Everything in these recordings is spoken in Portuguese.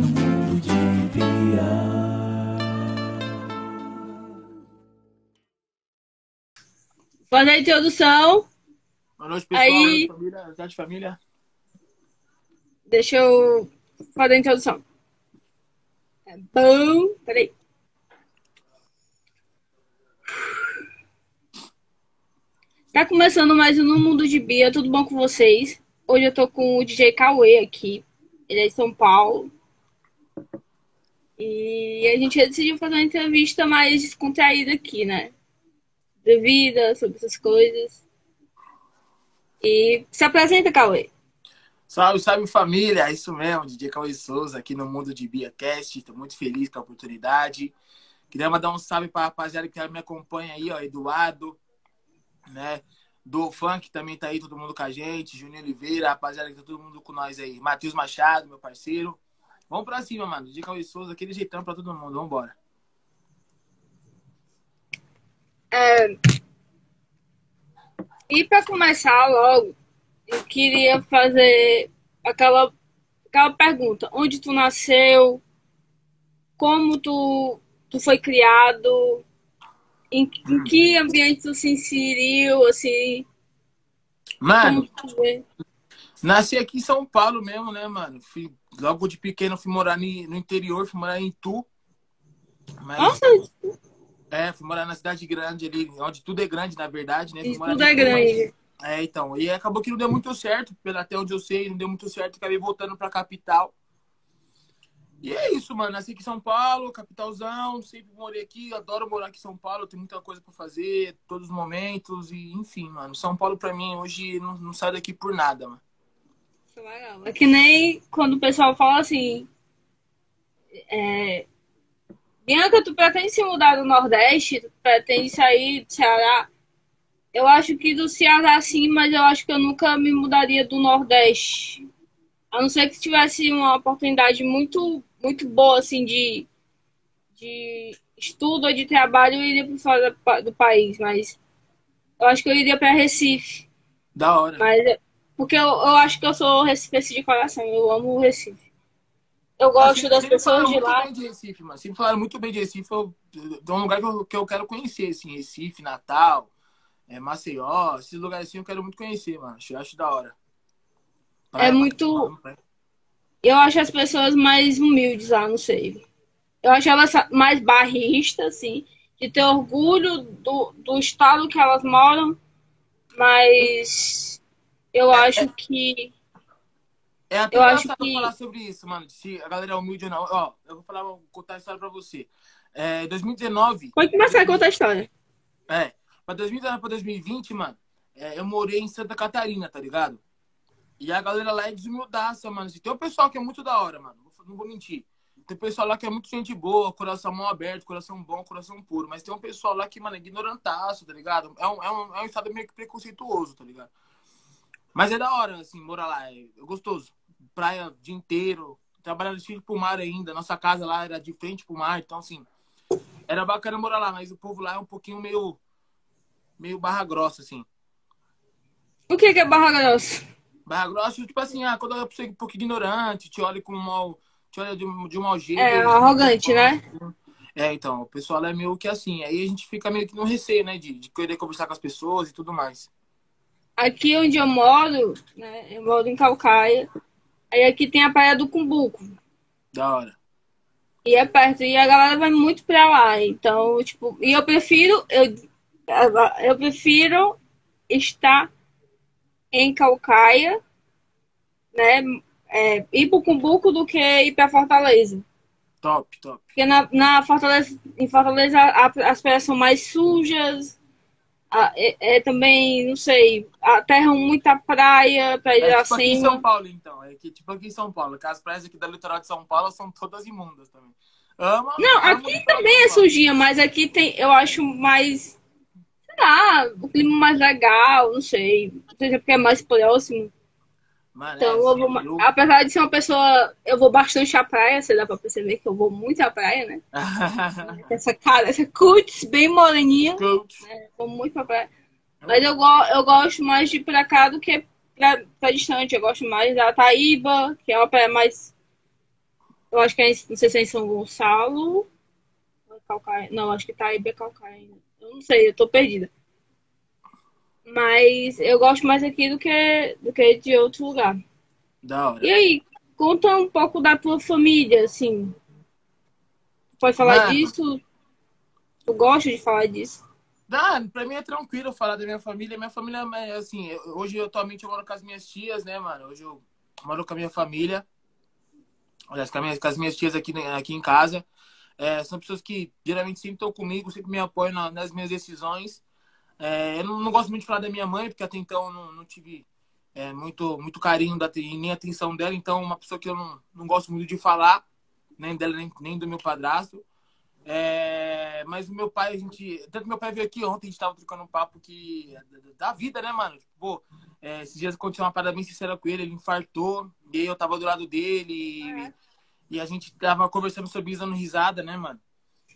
no mundo de Bia. Fazer a introdução. Boa noite, pessoal. Aí- Família, Zé de família. Deixa eu fazer a introdução. Tá bom. Peraí. Tá começando mais um No Mundo de Bia, tudo bom com vocês? Hoje eu tô com o DJ Cauê aqui. Ele é de São Paulo. E a gente decidiu fazer uma entrevista mais descontraída aqui, né? De vida, sobre essas coisas. E se apresenta, Cauê. Salve, salve família. É isso mesmo, DJ Cauê Souza aqui no Mundo de Bia Cast. Estou muito feliz com a oportunidade. Queria mandar um salve para a rapaziada que me acompanha aí, ó, Eduardo, né? Do Funk também tá aí, todo mundo com a gente. Juninho Oliveira, rapaziada que tá todo mundo com nós aí. Matheus Machado, meu parceiro. Vamos pra cima, mano. DJ Cauê Souza, aquele jeitão pra todo mundo. Vambora. E para começar logo, eu queria fazer aquela, aquela pergunta: onde tu nasceu? Como tu, tu foi criado? Em, em que ambiente tu se inseriu? Assim, Mano? Nasci aqui em São Paulo mesmo, né, mano? Fui, logo de pequeno fui morar no interior, fui morar em Itu. Mas, é, fui morar na cidade grande ali, onde tudo é grande, na verdade, né? Tudo é Itu, mas- grande. É, então. E acabou que não deu muito certo, pelo até onde eu sei, não deu muito certo. Acabei voltando pra capital. E é isso, mano. Nasci aqui em São Paulo, capitalzão. Sempre morei aqui. Adoro morar aqui em São Paulo. Tem muita coisa pra fazer, todos os momentos. E, enfim, mano. São Paulo, pra mim, hoje não, não sai daqui por nada, mano. É. É que nem quando o pessoal fala assim. É, Bianca, tu pretende se mudar do Nordeste? Tu pretende sair do Ceará? Eu acho que do Ceará sim, mas eu acho que eu nunca me mudaria do Nordeste. A não ser que tivesse uma oportunidade muito, muito boa, assim, de, de estudo ou de trabalho, eu iria para fora do país. Mas eu acho que eu iria para Recife. Da hora. Mas porque eu, eu acho que eu sou recifense de coração, eu amo o Recife. Eu gosto Assim, das pessoas de muito lá. bem de Recife, mano. Sempre falaram muito bem de Recife. Eu, é um lugar que eu, que eu quero conhecer, assim. Recife, Natal, é, Maceió. Esses lugares assim eu quero muito conhecer, mano. Acho, acho da hora. É muito- Eu acho as pessoas mais humildes lá, não sei. Eu acho elas mais barristas, assim, de ter orgulho do, do estado que elas moram, mas eu acho que. É até Eu acho que- falar sobre isso, mano. Se a galera é humilde ou não. Ó, eu vou falar, vou contar a história pra você. É, 2019, Pode começar a contar a história. é, pra 2019 pra 2020, mano, é, eu morei em Santa Catarina, tá ligado? E a galera lá é desumildaça, mano. Tem um pessoal que é muito da hora, mano. Não vou- Não vou mentir. Tem pessoal lá que é muito gente boa, coração mão aberto, coração bom, coração puro. Mas tem um pessoal lá que, mano, é ignorantaço, tá ligado? É um, é um, é um estado meio que preconceituoso, tá ligado? Mas é da hora, assim, morar lá. É gostoso. Praia o dia inteiro. Trabalhando de frente pro mar ainda. Nossa casa lá era de frente pro mar. Então, assim, era bacana morar lá. Mas o povo lá é um pouquinho meio, meio barra grossa, assim. O que que é Barra Grossa? Barra grossa, tipo assim, ah, quando a pessoa é um pouco ignorante, te olha com um mal, te olha de, um- de um mau jeito. É, arrogante, né? É, então, o pessoal é meio que assim. Aí a gente fica meio que no receio, né? De, de querer conversar com as pessoas e tudo mais. Aqui onde eu moro, né? Eu moro em Calcaia. Aí aqui tem a Praia do Cumbuco. Da hora. E é perto. E a galera vai muito pra lá. Então, tipo, e eu prefiro, eu, eu prefiro estar em Calcaia, né? É, ir pro Cumbuco do que ir pra Fortaleza. Top, top. Porque na, na Fortaleza, em Fortaleza a- as praias são mais sujas. A- é, é também, não sei, aterram muita praia pra ir É tipo aqui em acima. São Paulo, então. É que, tipo aqui em São Paulo. Que as praias aqui da litoral de São Paulo são todas imundas também. Ama, Não, ama aqui também é sujinha, mas aqui tem, eu acho mais, sei lá, o clima mais legal, não sei. Não sei se é porque é mais próximo. Então, vou, eu- apesar de ser uma pessoa, eu vou bastante à praia, você dá pra perceber que eu vou muito à praia, né? Essa cara, essa cutis bem moreninha, Coach. vou muito pra praia. Mas eu, go eu gosto mais de ir pra cá do que pra, pra distante. Eu gosto mais da Taíba, que é uma praia mais Eu acho que é, em- não sei se é em São Gonçalo. é Calcaia. Não, acho que Itaíba é Calcaia. Eu não sei, eu tô perdida. Mas eu gosto mais aqui do que, do que de outro lugar. Da hora. E aí, conta um pouco da tua família, assim. Pode falar Mano. disso? Tu gosta de falar disso? Dá, pra mim é tranquilo falar da minha família. Minha família, é assim, eu- hoje atualmente eu moro com as minhas tias, né, mano? Hoje eu moro com a minha família. Aliás, com, minha- com as minhas tias aqui, aqui em casa. É, são pessoas que geralmente sempre estão comigo, sempre me apoiam na- nas minhas decisões. É, eu não, não gosto muito de falar da minha mãe, porque até então eu não, não tive é, muito, muito carinho da, e nem atenção dela. Então, uma pessoa que eu não, não gosto muito de falar, nem dela, nem, nem do meu padrasto. É, mas o meu pai, a gente. Tanto meu pai veio aqui ontem, a gente tava trocando um papo que. Da vida, né, mano? Tipo, pô, é, esses dias aconteceu uma parada bem sincera com ele, ele infartou, e aí eu tava do lado dele, e, e a gente tava conversando sobre isso, dando risada, né, mano?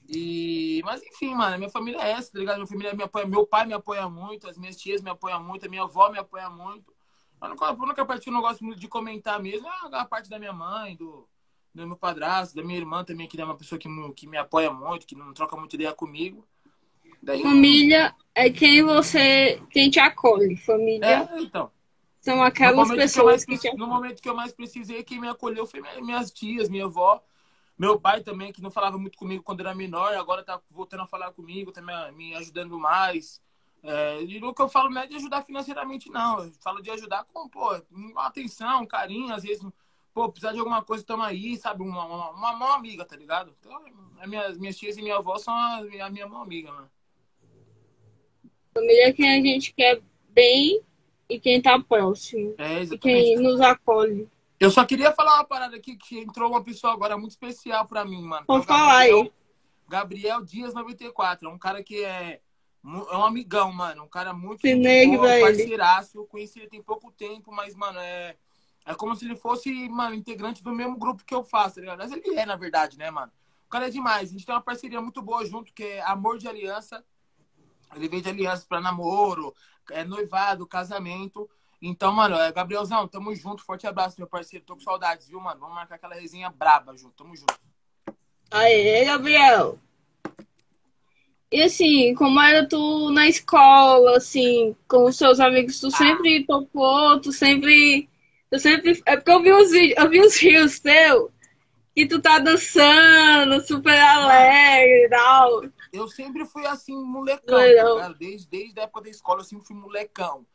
E, mas enfim, mano, minha família é essa, tá ligado? Minha família me apoia, meu pai me apoia muito, as minhas tias me apoiam muito, a minha avó me apoia muito. A única, parte que eu não gosto muito de comentar mesmo é a parte da minha mãe, do, do meu padrasto, da minha irmã também, que é uma pessoa que, me- que me apoia muito, que não troca muita ideia comigo. Daí, Família é quem você, quem te acolhe. Família é, então. são aquelas que eu pessoas que te preci- no momento que eu mais precisei, quem me acolheu foi minha- minhas tias, minha avó, meu pai também, que não falava muito comigo quando era menor, agora tá voltando a falar comigo, tá me, me ajudando mais. É, e o que eu falo não é de ajudar financeiramente, não. Eu falo de ajudar com, pô, uma atenção, um carinho, às vezes, pô, precisar de alguma coisa, tamo aí, sabe? Uma, uma, uma mão amiga, tá ligado? Então, as minhas, minhas tias e minha avó são a, a minha mão amiga, mano. Família é quem a gente quer bem e quem tá próximo. É, E quem nos acolhe. Eu só queria falar uma parada aqui que entrou uma pessoa agora muito especial pra mim, mano. Que é falar aí. Gabriel- Dias 94. É um cara que é, é um amigão, mano. Um cara muito boa, um ele. parceiraço. Eu conheci ele tem pouco tempo, mas, mano, é. É como se ele fosse, mano, integrante do mesmo grupo que eu faço, tá ligado? Mas ele é, na verdade, né, mano? O cara é demais. A gente tem uma parceria muito boa junto, que é Amor de Aliança. Ele veio de aliança pra namoro, é noivado, casamento. Então, mano, é, Gabrielzão, tamo junto. Forte abraço, meu parceiro. Tô com saudades, viu, mano? Vamos marcar aquela resenha braba junto. Tamo junto. Aê, Gabriel. E assim, como era tu na escola, assim, com os seus amigos, tu sempre topou, tu sempre. Tu sempre. É porque eu vi os vídeos, eu vi os rios teu, que tu tá dançando, super alegre e tal. Eu sempre fui assim, molecão, tá? Desde, desde a época da escola, eu sempre fui molecão.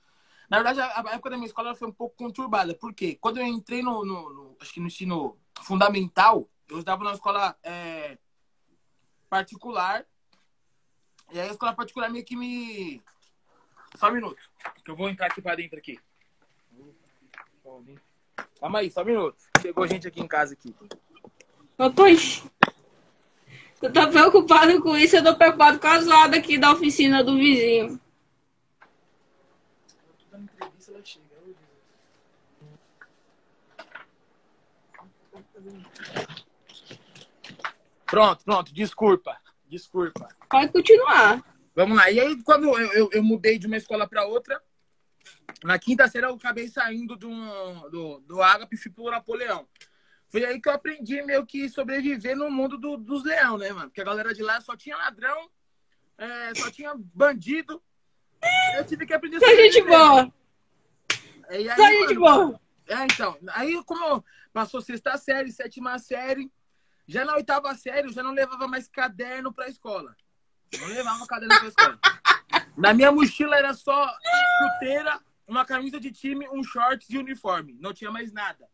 Na verdade, a, época da minha escola foi um pouco conturbada. Por quê? Quando eu entrei no, no- no- acho que no ensino fundamental, eu estava numa escola é, particular. E aí a escola particular meio que me. Só um minuto. Que eu vou entrar aqui pra dentro aqui. Calma aí, só um minuto. Chegou gente aqui em casa aqui. Pois, tu tá preocupado com isso, eu tô preocupado com as ladas aqui da oficina do vizinho. Pronto, pronto, desculpa. Desculpa. Pode continuar. Vamos lá. E aí, quando eu, eu, eu mudei de uma escola para outra, na quinta série eu acabei saindo do, do, do Ágape e fui pro Napoleão. Foi aí que eu aprendi meio que sobreviver no mundo do- dos leão, né, mano? Porque a galera de lá só tinha ladrão, é, só tinha bandido. Eu tive que aprender Só gente boa. Só gente boa. é, então. Aí, como passou sexta série, sétima série, já na oitava série, eu já não levava mais caderno pra escola. Não levava caderno pra escola. Na minha mochila era só chuteira, uma camisa de time, um shorts e uniforme. Não tinha mais nada.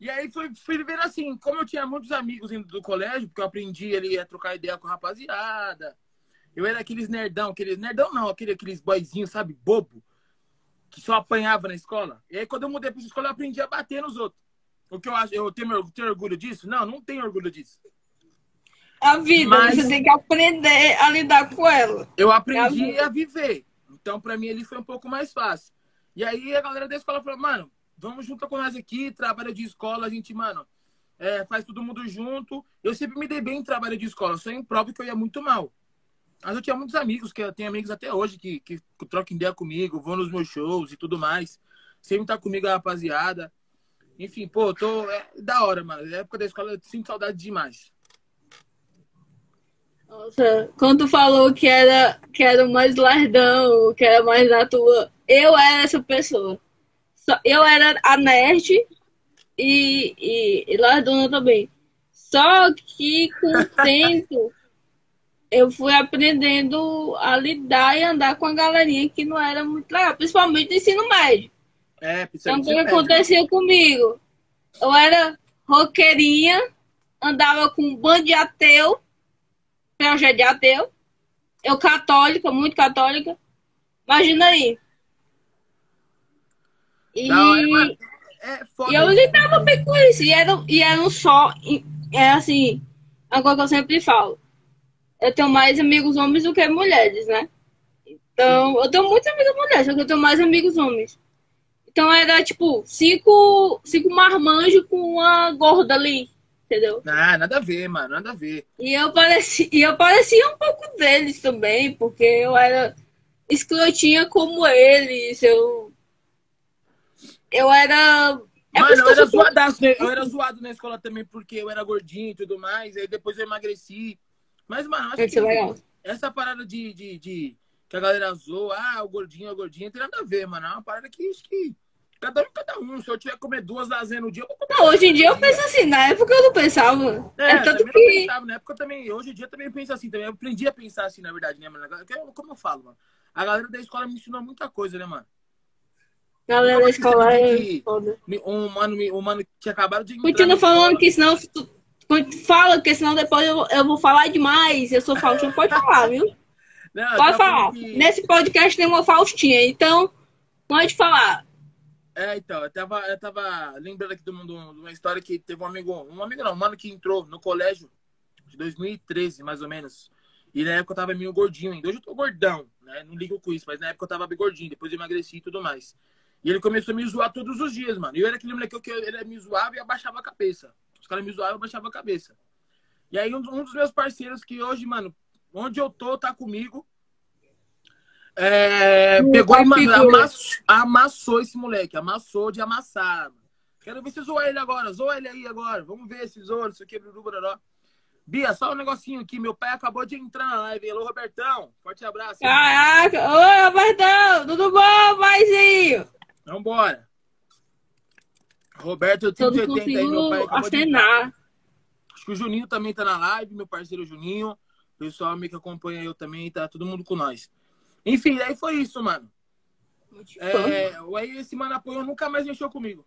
E aí fui, fui vendo assim, como eu tinha muitos amigos indo do colégio, porque eu aprendi ali a trocar ideia com a rapaziada. Eu era aqueles nerdão, aqueles. Nerdão não, aquele, aqueles boyzinhos, sabe, bobo que só apanhava na escola. E aí, quando eu mudei para escola, eu aprendi a bater nos outros. O que eu acho, eu tenho, tenho orgulho disso? Não, não tenho orgulho disso. A vida, Mas- você tem que aprender a lidar com ela. Eu É a aprendi vida. a viver. Então, para mim, ele foi um pouco mais fácil. E aí, a galera da escola falou, mano, vamos junto com nós aqui, trabalho de escola, a gente, mano, é, faz todo mundo junto. Eu sempre me dei bem em trabalho de escola, só em prova que eu ia muito mal. Mas eu tinha muitos amigos, que eu tenho amigos até hoje que, que trocam ideia comigo, vão nos meus shows e tudo mais. Sempre tá comigo a rapaziada. Enfim, pô, tô. É da hora, mano. Na época da escola eu sinto saudade demais. Nossa, quando tu falou que era, que era mais lardão, que era mais na tua, eu era essa pessoa. Eu era a nerd e, e, e lardona também. Só que com o tempo eu fui aprendendo a lidar e andar com a galerinha que não era muito legal, principalmente no ensino médio. É, Então, o que acontecia comigo? Eu era roqueirinha, andava com um bando de ateu, projeto de ateu. Eu católica, muito católica. Imagina aí. E, mano. É foda. e eu lidava bem com isso. E era, e era um só. É assim, é uma coisa que eu sempre falo. Eu tenho mais amigos homens do que mulheres, né? Então, eu tenho muitos amigos mulheres, só que eu tenho mais amigos homens. Então era tipo cinco, cinco marmanjos com uma gorda ali, entendeu? Ah, nada a ver, mano. Nada a ver. E eu parecia, e eu parecia um pouco deles também, porque eu era escrotinha como eles. Eu, eu era. É Mano, eu era zoadaço? Eu era zoado na escola também porque eu era gordinho e tudo mais. Aí depois eu emagreci. Mas, mano, acho é que legal. essa parada de, de, de- que a galera zoa, ah, o gordinho, é o gordinho, não tem nada a ver, mano. É uma parada que que cada um, cada um. Se eu tiver que comer duas lasanhas no dia, eu vou comer. Não, hoje em dia eu penso assim, na época eu não pensava. É, É, eu tanto que. pensava, na época eu também, hoje em dia eu também penso assim, também. Eu aprendi a pensar assim, na verdade, né, mano? Eu- Como eu falo, mano? A galera da escola me ensinou muita coisa, né, mano? Galera da escola é foda. Um mano, um mano que tinha acabado de Continua falando que senão. Tu fala, porque senão depois eu, eu vou falar demais. Eu sou Faustinho, pode falar, viu? Não, Pode falando falar. que- Nesse podcast tem uma Faustinha, então pode falar. É, então, eu tava, eu tava lembrando aqui de uma, de uma história que teve um amigo, um amigo não, um mano que entrou no colégio de 2013, mais ou menos. E na época eu tava meio gordinho ainda. Hoje eu tô gordão, né? Não ligo com isso, mas na época eu tava bem gordinho, depois eu emagreci e tudo mais. E ele começou a me zoar todos os dias, mano. E eu era aquele moleque que eu- ele me zoava e abaixava a cabeça. Os caras me zoavam e eu abaixava a cabeça. E aí um, um dos meus parceiros que hoje, mano, onde eu tô, tá comigo. É, Hum, pegou e, mano, amassou, amassou esse moleque. Amassou de amassar. Mano. Quero ver se zoa ele agora. Zoa ele aí agora. Vamos ver se zoa, isso aqui, Bruno Bororó. Bia, só um negocinho aqui. Meu pai acabou de entrar na live. Alô, Robertão. Forte abraço. Caraca! Oi, Robertão! Tudo bom, paizinho? Vambora. Roberto, eu tenho Eu não 80 aí. Meu pai acenar. Acho que o Juninho também tá na live, meu parceiro Juninho. O pessoal meio que acompanha eu também, tá todo mundo com nós. Enfim, aí foi isso, mano. É, aí esse mano apoiou nunca mais mexeu comigo.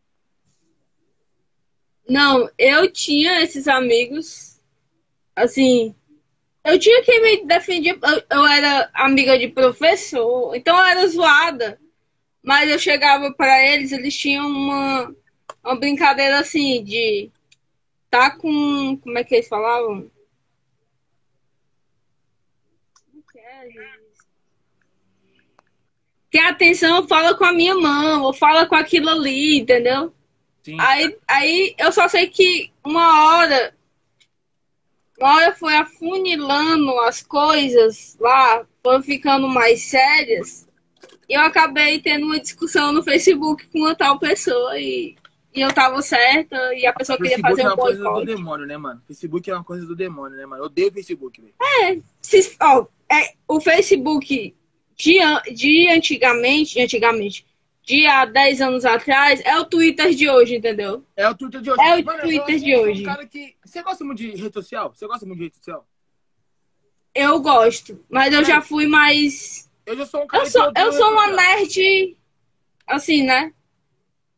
Não, eu tinha esses amigos, assim, eu tinha quem me defendia, eu, eu era amiga de professor, então eu era zoada, mas eu chegava pra eles, eles tinham uma, uma brincadeira assim, de tá com, como é que eles falavam? É, gente? Que a atenção fala com a minha mão, ou fala com aquilo ali, entendeu? Sim. Aí, aí eu só sei que uma hora, uma hora foi afunilando as coisas lá, foram ficando mais sérias. E eu acabei tendo uma discussão no Facebook com uma tal pessoa e, e eu tava certa e a pessoa queria Facebook fazer é um uma coisa do boicote. demônio, né, mano? Facebook é uma coisa do demônio, né, mano? Eu odeio Facebook, velho. Se- ó, é, o Facebook de, de antigamente, de antigamente, de há 10 anos atrás, é o Twitter de hoje, entendeu? É o Twitter de hoje. É o Mano, Twitter eu, de hoje. Um cara que... Você gosta muito de rede social? Você gosta muito de rede social? Eu gosto, mas eu já fui mais. Eu já sou um cara Eu sou, eu sou uma nerd, assim, né?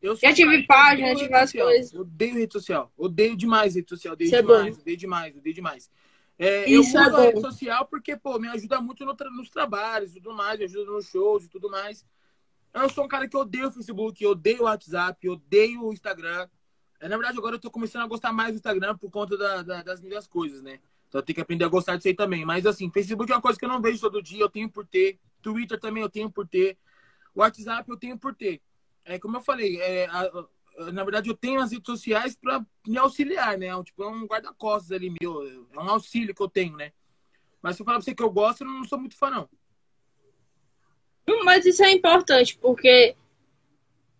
Eu Já tive página, odeio tive várias coisas. Odeio rede social. Odeio demais rede social. Odeio Isso é demais, bom. odeio demais, odeio demais. É, eu Isso uso é a rede social porque, pô, me ajuda muito no tra- nos trabalhos e tudo mais, me ajuda nos shows e tudo mais. Eu sou um cara que odeio o Facebook, odeio o WhatsApp, odeio o Instagram. É, na verdade, agora eu tô começando a gostar mais do Instagram por conta da- da- das minhas coisas, né? Então eu tenho que aprender a gostar disso aí também. Mas assim, Facebook é uma coisa que eu não vejo todo dia, eu tenho por ter. Twitter também eu tenho por ter. WhatsApp eu tenho por ter. É como eu falei, é, a- a- na verdade eu tenho as redes sociais para me auxiliar, né? Tipo, é um guarda-costas ali meu, é um auxílio que eu tenho, né? Mas se eu falar pra você que eu gosto, eu não sou muito fã, não. Mas isso é importante, porque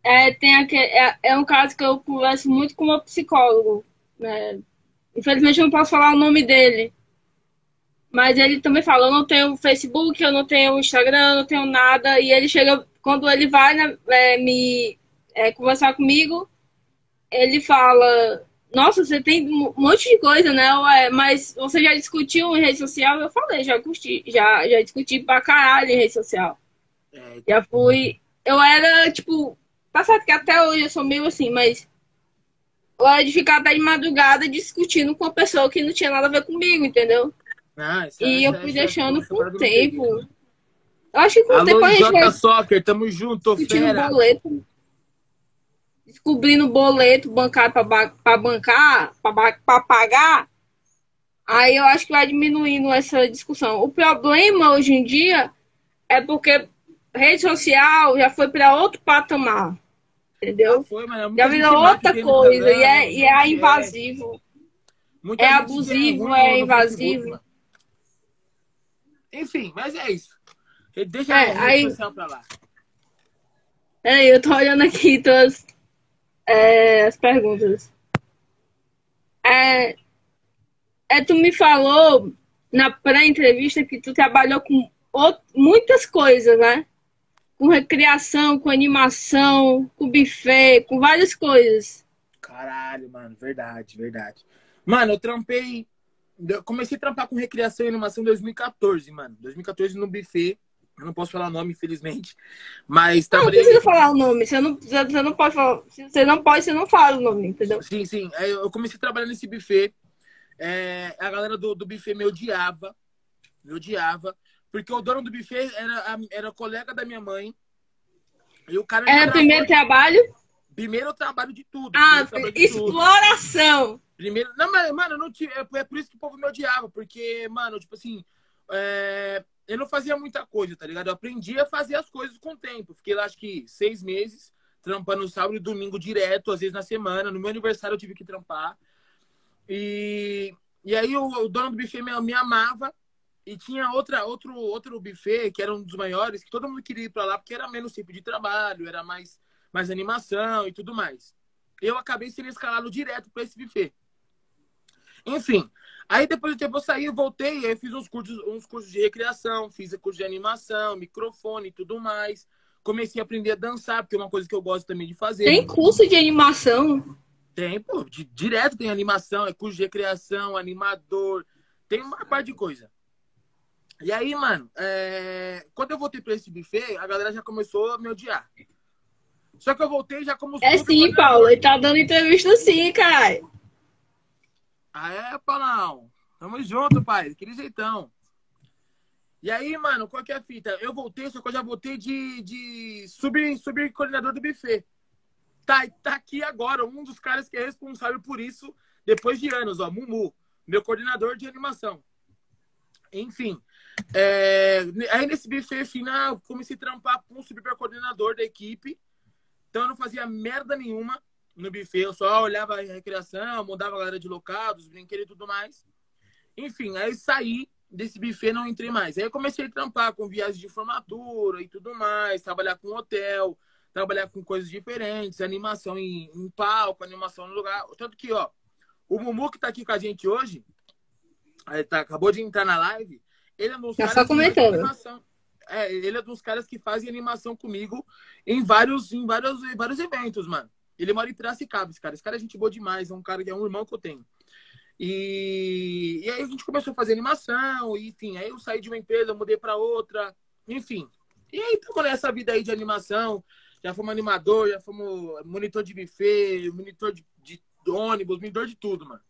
é, tem aquele, é, é um caso que eu converso muito com o meu psicólogo. Né? Infelizmente eu não posso falar o nome dele. Mas ele também fala, eu não tenho Facebook, eu não tenho Instagram, eu não tenho nada. E ele chega, quando ele vai né, é, me é, conversar comigo, ele fala, nossa, você tem um monte de coisa, né? Ué, mas você já discutiu em rede social? Eu falei, já curti, já, já discuti pra caralho em rede social. É, Já fui. Eu era, tipo, tá certo que até hoje eu sou meio assim, mas eu era de ficar até de madrugada discutindo com uma pessoa que não tinha nada a ver comigo, entendeu? ah, isso E é- eu fui é- deixando com o tempo. né? Eu acho que com o tempo Alô, a gente vai Soccer, tamo junto, fera. boleto. Descobrindo boleto bancário pra, ba- pra bancar, pra pagar. Aí eu acho que vai diminuindo essa discussão. O problema hoje em dia é porque rede social já foi para outro patamar. Entendeu? Já foi, mas é Já virou outra coisa e é, e é invasivo. É abusivo, é invasivo. Facebook, mano. Enfim, mas é isso. Deixa É, a aí- social pra lá. É, eu tô olhando aqui todas é, as perguntas. É, é, tu me falou na pré-entrevista que tu trabalhou com out- muitas coisas, né? Com recriação, com animação, com buffet, com várias coisas. Caralho, mano, verdade, verdade. Mano, eu trampei. Eu comecei a trampar com recriação e animação em 2014, mano. 2014 no buffet. Eu não posso falar o nome, infelizmente. Mas Não, não precisa falar o nome. Você não, você não pode falar. Você não pode, você não fala o nome, entendeu? Sim, sim. Aí Eu comecei a trabalhar nesse buffet. É, a galera do, do buffet me odiava. Me odiava. Porque o dono do buffet era, era colega da minha mãe. E o cara Era o primeiro trabalho? primeiro trabalho de tudo. Ah, de tudo. exploração. Primeiro. Não, mas, mano, não tive. É, é por isso que o povo me odiava. Porque, mano, tipo assim. é, eu não fazia muita coisa, tá ligado? Eu aprendi a fazer as coisas com o tempo. Fiquei lá, acho que seis meses, trampando sábado e domingo direto, às vezes na semana. No meu aniversário eu tive que trampar. E, e aí o, o dono do buffet me, me amava. E tinha outra, outro, outro buffet, que era um dos maiores, que todo mundo queria ir pra lá, porque era menos tempo de trabalho, era mais, mais animação e tudo mais. Eu acabei sendo escalado direto pra esse buffet. Enfim, aí depois do tempo eu saí, eu voltei, aí fiz uns cursos, uns cursos de recreação, fiz curso de animação, microfone e tudo mais. Comecei a aprender a dançar, porque é uma coisa que eu gosto também de fazer. Tem curso de animação. Tem, pô, de- direto tem animação, é curso de recreação, animador, tem uma parte de coisa. E aí, mano, é, quando eu voltei pra esse buffet, a galera já começou a me odiar. Só que eu voltei já como É sim. Paulo. Ele tá dando entrevista sim, cara. É, Paulão? Tamo junto, pai. Daquele jeitão. E aí, mano, qual que é a fita? Eu voltei, só que eu já voltei de, de sub, sub coordenador do buffet. Tá, tá aqui agora, um dos caras que é responsável por isso depois de anos, ó, Mumu, meu coordenador de animação. Enfim, é, aí nesse buffet final, eu comecei a trampar com o supercoordenador da equipe. Então eu não fazia merda nenhuma no buffet, eu só olhava a recreação, mudava a galera de local, dos brinquedos e tudo mais. Enfim, aí saí desse buffet não entrei mais. Aí eu comecei a trampar com viagem de formatura e tudo mais, trabalhar com hotel, trabalhar com coisas diferentes, animação em, em palco, animação no lugar. Tanto que, ó, o Mumu que tá aqui com a gente hoje, aí tá, acabou de entrar na live, ele é um dos Tá caras que animação. É, ele é dos caras que fazem animação comigo em vários, em vários, em vários eventos, mano. Ele mora em Piracicaba, esse cara. Esse cara é gente boa demais, é um cara que é um irmão que eu tenho. E, e aí a gente começou a fazer animação, e, enfim, aí eu saí de uma empresa, mudei para outra, enfim. E aí estamos nessa vida aí de animação. Já fomos animador, já fomos monitor de buffet, monitor de, de ônibus, monitor de tudo, mano.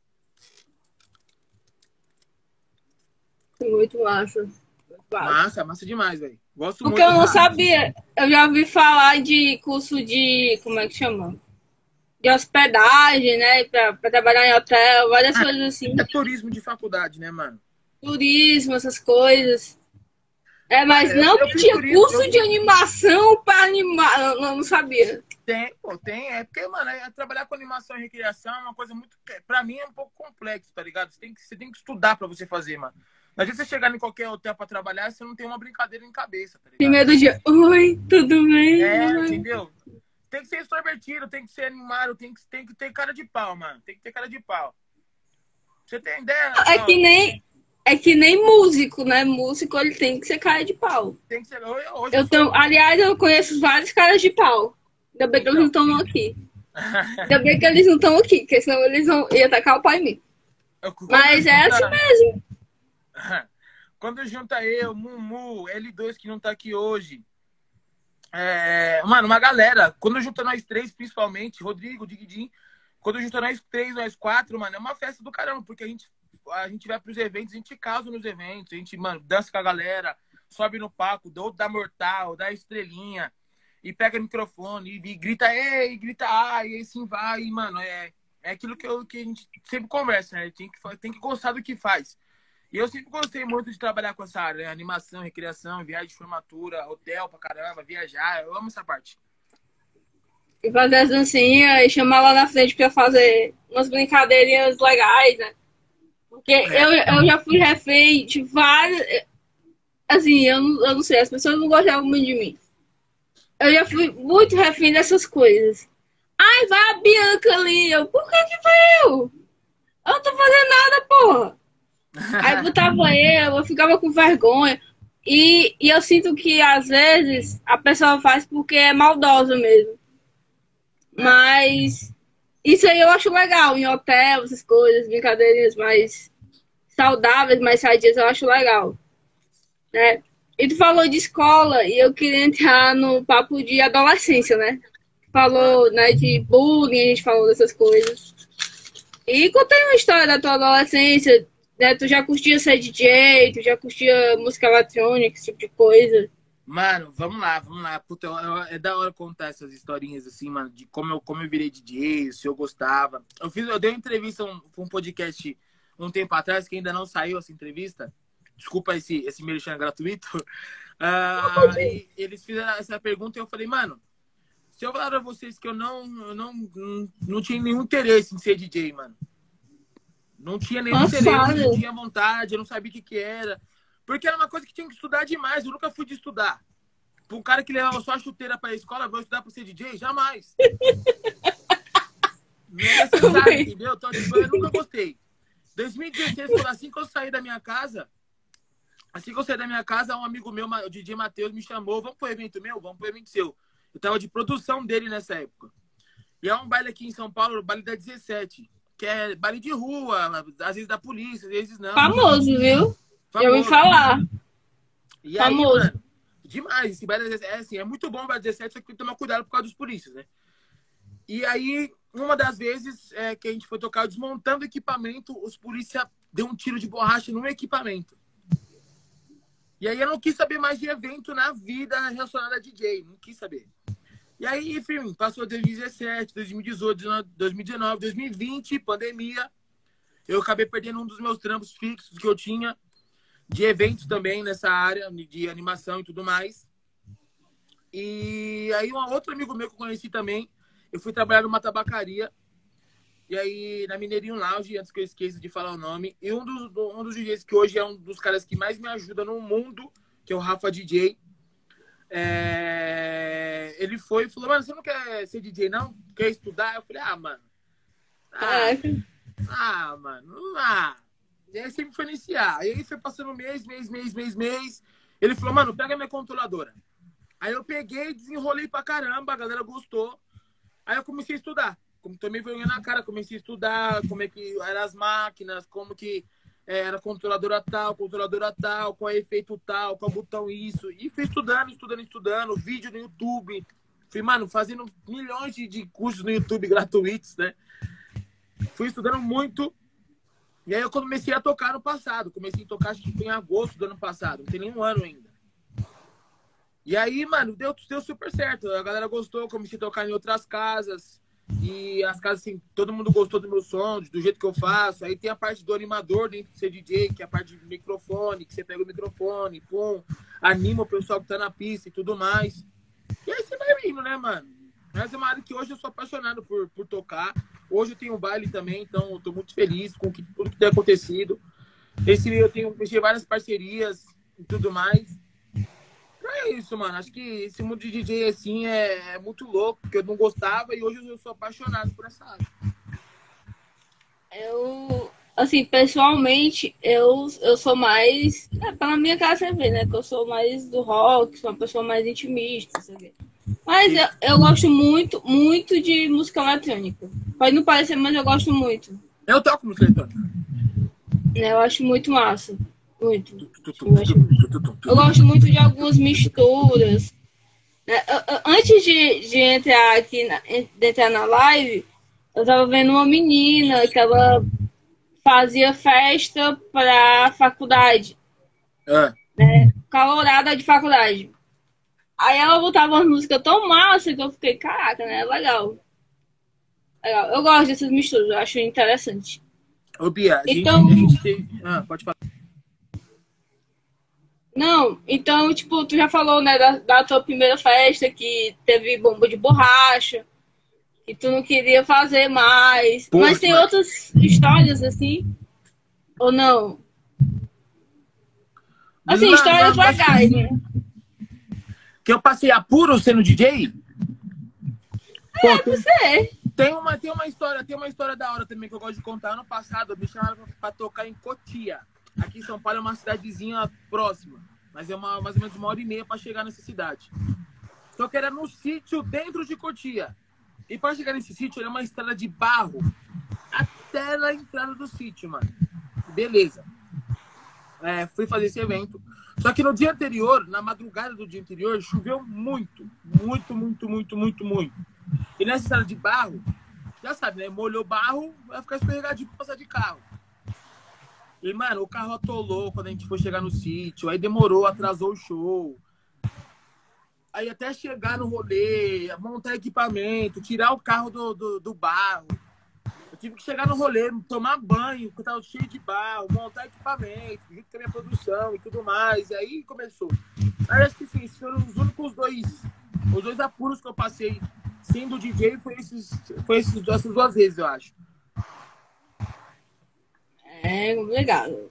Muito massa. Muito massa. Massa, demais, velho. Gosto Porque muito. eu não sabia. Eu já ouvi falar de curso de. Como é que chama? De hospedagem, né? Pra, pra trabalhar em hotel, várias Ah. coisas assim. É turismo de faculdade, né, mano? Turismo, essas coisas. É, mas É, não eu tinha turismo, curso eu de animação pra animar. Não, não sabia. Tem, pô, tem. É porque, mano, é- trabalhar com animação e recreação é uma coisa muito. Pra mim é um pouco complexo, tá ligado? Você tem que, você tem que estudar pra você fazer, mano. Não adianta você chegar em qualquer hotel pra trabalhar você não tem uma brincadeira em cabeça, tá ligado? Primeiro dia, oi, tudo bem? É, entendeu? Tem que ser extrovertido, tem que ser animado, tem que, tem que ter cara de pau, mano. Tem que ter cara de pau. Você tem ideia? É que nem, é que nem músico, né? Músico ele tem que ser cara de pau. Tem que ser. Hoje, hoje Eu tenho, aliás, eu conheço vários caras de pau. Ainda bem que eles não estão aqui. Ainda bem que eles não estão aqui, porque senão eles vão iam tacar o pau em mim. Eu- Mas é junta- assim mesmo. Quando junta eu, Mumu, L2 que não tá aqui hoje. É, mano, uma galera. Quando junta nós três, principalmente, Rodrigo, Digidin. Quando junta nós três, nós quatro, mano, é uma festa do caramba, porque a gente, a gente vai pros eventos, a gente causa nos eventos, a gente, mano, dança com a galera, sobe no palco, ou dá mortal, dá estrelinha, e pega microfone, e, e grita, ei, grita, ai, e assim vai, e, mano, é, é aquilo que, eu, que a gente sempre conversa, né? Tem que, tem que gostar do que faz. E eu sempre gostei muito de trabalhar com essa área, né? Animação, recreação, viagem de formatura, hotel pra caramba, viajar. Eu amo essa parte. E fazer as dancinhas e chamar lá na frente pra fazer umas brincadeirinhas legais, né? Porque É. eu, eu já fui refém de várias. Assim, eu não, eu não sei, as pessoas não gostavam muito de mim. Eu já fui muito refém dessas coisas. Ai, vai a Bianca ali. Eu, por que que foi eu? Eu não tô fazendo nada, porra. Aí botava eu, eu ficava com vergonha. E, e eu sinto que às vezes a pessoa faz porque é maldosa mesmo. Mas isso aí eu acho legal, em hotel, essas coisas, brincadeiras mais saudáveis, mais sadias, eu acho legal. Né? E tu falou de escola e eu queria entrar no papo de adolescência, né? Falou né, de bullying, a gente falou dessas coisas. E contei uma história da tua adolescência, né? Tu já curtia ser DJ, tu já curtia música eletrônica, esse tipo de coisa. Mano, vamos lá, vamos lá. Puta, é da hora contar essas historinhas assim, mano, de como eu, como eu virei DJ, se eu gostava. Eu fiz, eu dei uma entrevista um, um podcast um tempo atrás, que ainda não saiu essa entrevista. Desculpa esse, esse merchan gratuito. Ah, eles fizeram essa pergunta e eu falei, mano, se eu falar pra vocês que eu não, eu não, não, não tinha nenhum interesse em ser DJ, mano. Não tinha nenhum Nossa, interesse, não tinha vontade, eu não sabia o que que era. Porque era uma coisa que tinha que estudar demais. Eu nunca fui de estudar. Pra um cara que levava só a chuteira pra escola, vou estudar pra ser DJ? Jamais. Não é necessário, entendeu? Então, tipo, eu nunca gostei. 2016, quando assim que eu saí da minha casa, assim que eu saí da minha casa, um amigo meu, o DJ Matheus, me chamou, vamos pro evento meu? Vamos pro evento seu. Eu tava de produção dele nessa época. E é um baile aqui em São Paulo, o baile da 17, que é baile de rua, às vezes da polícia, às vezes não. Famoso, viu? Eu ouvi Famoso. falar. E aí, Famoso. mano, demais. Esse baile da 17, é, assim, é muito bom o baile da 17, só que tem que tomar cuidado por causa dos polícias, né? E aí, uma das vezes é, que a gente foi tocar desmontando o equipamento, os polícia deu um tiro de borracha no equipamento. E aí eu não quis saber mais de evento na vida relacionado a DJ, não quis saber. E aí, enfim, passou 2017, 2018, 2019, 2020, pandemia. Eu acabei perdendo um dos meus trampos fixos que eu tinha de eventos também nessa área de animação e tudo mais. E aí um outro amigo meu que eu conheci também, eu fui trabalhar numa tabacaria. E aí na Mineirinho Lounge, antes que eu esqueça de falar o nome, e um dos, um dos DJs que hoje é um dos caras que mais me ajuda no mundo, que é o Rafa DJ. É, Ele foi e falou, mano, você não quer ser DJ não? Quer estudar? Eu falei, ah, mano. Ah, ah, mano, ah. E aí sempre foi iniciar. Aí foi passando mês, mês, mês, mês, mês. Ele falou, mano, pega minha controladora. Aí eu peguei, desenrolei pra caramba, a galera gostou. Aí eu comecei a estudar. Como tomei vergonha na cara, comecei a estudar como é que eram as máquinas, como que eh, era controladora tal, controladora tal, qual é efeito tal, qual botão isso. E fui estudando, estudando, estudando, vídeo no YouTube. Fui, mano, fazendo milhões de, de cursos no YouTube gratuitos, né? Fui estudando muito. E aí eu comecei a tocar no passado. Comecei a tocar, acho que foi em agosto do ano passado. Não tem nem um ano ainda. E aí, mano, deu, deu super certo. A galera gostou, comecei a tocar em outras casas. E as casas, assim, todo mundo gostou do meu som, do jeito que eu faço. Aí tem a parte do animador dentro de ser DJ, que é a parte de microfone, que você pega o microfone, pum, anima o pessoal que tá na pista e tudo mais. E aí você vai indo, né, mano? Mas é uma área que hoje eu sou apaixonado por, por tocar. Hoje eu tenho um baile também, então eu tô muito feliz com que, tudo que tem acontecido. Esse eu tenho fechei várias parcerias e tudo mais. É isso, mano. Acho que esse mundo de DJ assim é, é muito louco, porque eu não gostava e hoje eu sou apaixonado por essa área. Eu, assim, pessoalmente, eu, eu sou mais. É, pela minha casa você vê, né? Que eu sou mais do rock, sou uma pessoa mais intimista, você vê. Mas eu, eu gosto muito, muito de música eletrônica. Pode não parecer, mas eu gosto muito. Eu toco música eletrônica. Eu acho muito massa. Muito. Eu, gosto muito de algumas misturas. né? Antes de, de entrar aqui, na, de entrar na live, eu tava vendo uma menina que ela fazia festa pra faculdade. É. calorada de faculdade. Aí ela botava uma música tão massa que eu fiquei, caraca, né? Legal. Legal. Eu gosto dessas misturas, eu acho interessante. Ô, Bia, a gente, Então- a gente tem. Ah, pode falar. Não, então, tipo, tu já falou, né, da, da tua primeira festa que teve bomba de borracha, que tu não queria fazer mais. Poxa, mas tem mas- outras histórias assim? Ou não? Assim, Não, histórias não, legais, sim. né? Que eu passei apuro sendo DJ? Pô, tem, É, tem uma, tem uma história, tem uma história da hora também que eu gosto de contar. Ano passado, me chamaram pra, pra tocar em Cotia. Aqui em São Paulo é uma cidadezinha próxima, mas é uma, mais ou menos uma hora e meia pra chegar nessa cidade. Só que era no sítio dentro de Cotia. E pra chegar nesse sítio, era uma estrada de barro até na entrada do sítio, mano. Beleza. É, fui fazer esse evento. Só que no dia anterior, na madrugada do dia anterior, choveu muito. Muito, muito, muito, muito, muito. E nessa estrada de barro, já sabe, né? Molhou barro, vai ficar escorregadinho pra passar de carro. E, mano, o carro atolou quando a gente foi chegar no sítio. Aí demorou, atrasou o show. Aí até chegar no rolê, montar equipamento, tirar o carro do, do, do barro. Eu tive que chegar no rolê, tomar banho, porque tava cheio de barro, montar equipamento, junto com a minha produção e tudo mais. E aí começou. Aí acho que sim, esses foram os únicos dois, os dois apuros que eu passei sendo DJ foi esses, foi esses, essas duas vezes, eu acho. É complicado.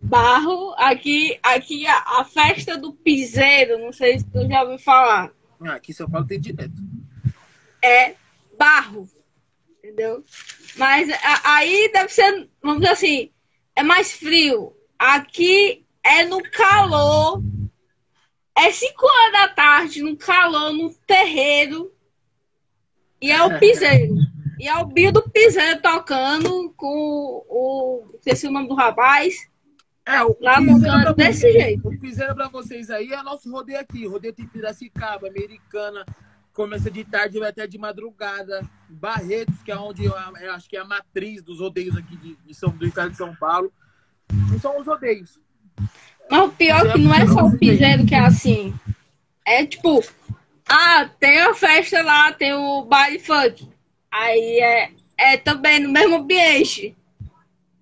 Barro, aqui, aqui a, a festa do piseiro, não sei se tu já ouviu falar. Ah, aqui em São Paulo tem direto. É barro. Entendeu? Mas a- aí deve ser, vamos dizer assim, é mais frio. Aqui é no calor. É 5 horas da tarde, no calor, no terreiro. E é o piseiro. E é o Bio do Piseiro tocando com o. Esqueci o nome do rapaz. É, o Lá montando pra desse vocês- jeito. O piseiro pra vocês aí é nosso rodeio aqui. Rodeio tem Piracicaba, Americana, começa de tarde vai até de madrugada. Barretos, que é onde eu, eu acho que é a matriz dos rodeios aqui de, de São, do estado de São Paulo. E são os rodeios. Mas o pior é que não é só o piseiro que é assim. É tipo, ah, tem a festa lá, tem o baile funk. Aí é, é também no mesmo ambiente.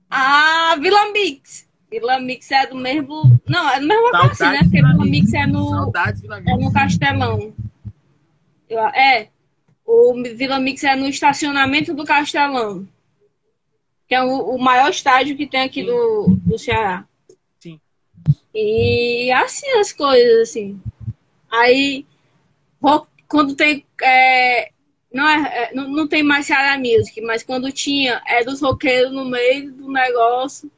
Ah, Vila Mix. Vila Mix é do mesmo. Não, é do mesmo assim, né? Porque Vila Vila Mix é no, Saudades, Vila é Mix. no Castelão. Eu- É. O Vila Mix é no estacionamento do Castelão. Que é o, o maior estádio que tem aqui Sim. do, do Ceará. Sim. E assim as coisas, assim. Aí, quando tem. é, não, é, é, não, não tem mais Ceará Music, mas quando tinha, é dos roqueiros no meio do negócio.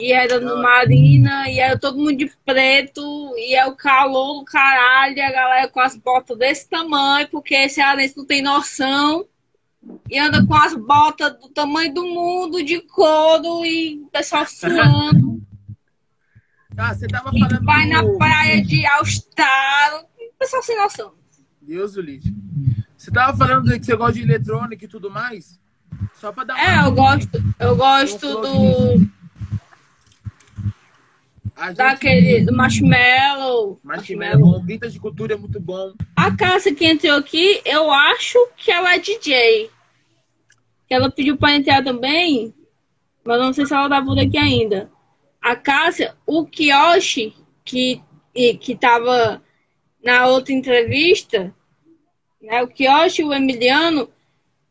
E era no hora. Marina, e era todo mundo de preto, e é o calor do caralho, e a galera com as botas desse tamanho, porque cearense não tem noção, e anda com as botas do tamanho do mundo, de couro, e o pessoal suando. Ah, você tava E falando vai na do- praia de All-Star. Pessoal sem noção. Deus o livre. Tava falando que você gosta de eletrônica e tudo mais? Só pra dar uma... É, eu gosto, eu gosto Um do gente- daquele do marshmallow. Marshmallow, Vintage Cultura é muito bom. A Cássia que entrou aqui, eu acho que ela é DJ. Ela pediu pra entrar também, mas não sei se ela tá por aqui ainda. A Cássia, o Kiyoshi, que, que tava na outra entrevista, né? O Kiyoshi e o Emiliano,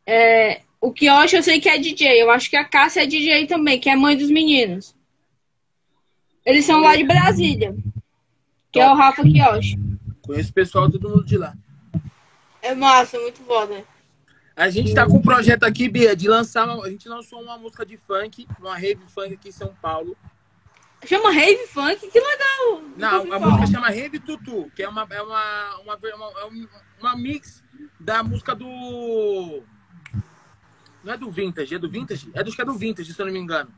é, o Kiyoshi eu sei que é DJ, eu acho que a Cássia é DJ também, que é mãe dos meninos. Eles são lá de Brasília. que é o Rafa Kioshi. Conheço o pessoal, todo mundo de lá. É massa, muito foda. A gente tá com um projeto aqui, Bia, de lançar. Uma, a gente lançou uma música de funk, uma rave funk aqui em São Paulo. Chama Rave Funk, que legal. Não, a música chama Rave Tutu, que é uma, é uma, uma, uma, é um- uma mix da música do. Não é do Vintage, é do Vintage? É do acho que é do Vintage, se eu não me engano.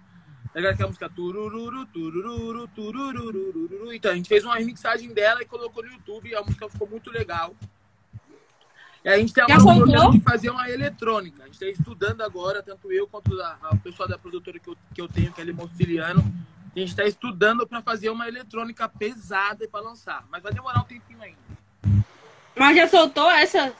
É aquela música turururu, turururu, turururu. Então, a gente fez uma remixagem dela e colocou no YouTube. A música ficou muito legal. E a gente tem Já agora um de fazer uma eletrônica. A gente está estudando agora, tanto eu quanto a, a pessoa da produtora que eu, que eu tenho, que é Limociliano. A gente está estudando para fazer uma eletrônica pesada para lançar. Mas vai demorar um tempinho ainda. Mas já soltou essa?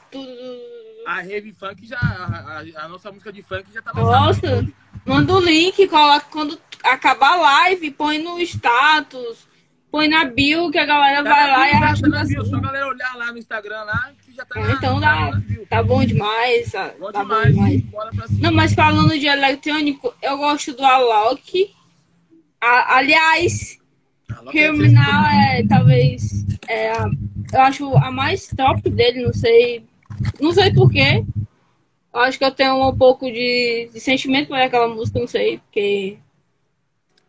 A Rave Funk já. A, a- a nossa música de funk já tá lançada. no Nossa. Manda o link, coloca quando acabar a live, põe no status, põe na bio que a galera Tá vai lá e tá arrasta pra bio. Só a galera olhar lá no Instagram lá, que já tá É, então tá dá. bio. Tá bom demais. Tá, Bom tá demais, bom demais. bora pra cima. Não, mas falando de eletrônico, eu gosto do Alok. A- aliás, que Criminal é talvez. É, a- eu acho a mais top dele, não sei. Não sei porquê. Eu acho que eu tenho um pouco de, de sentimento por aquela música, não sei, porque.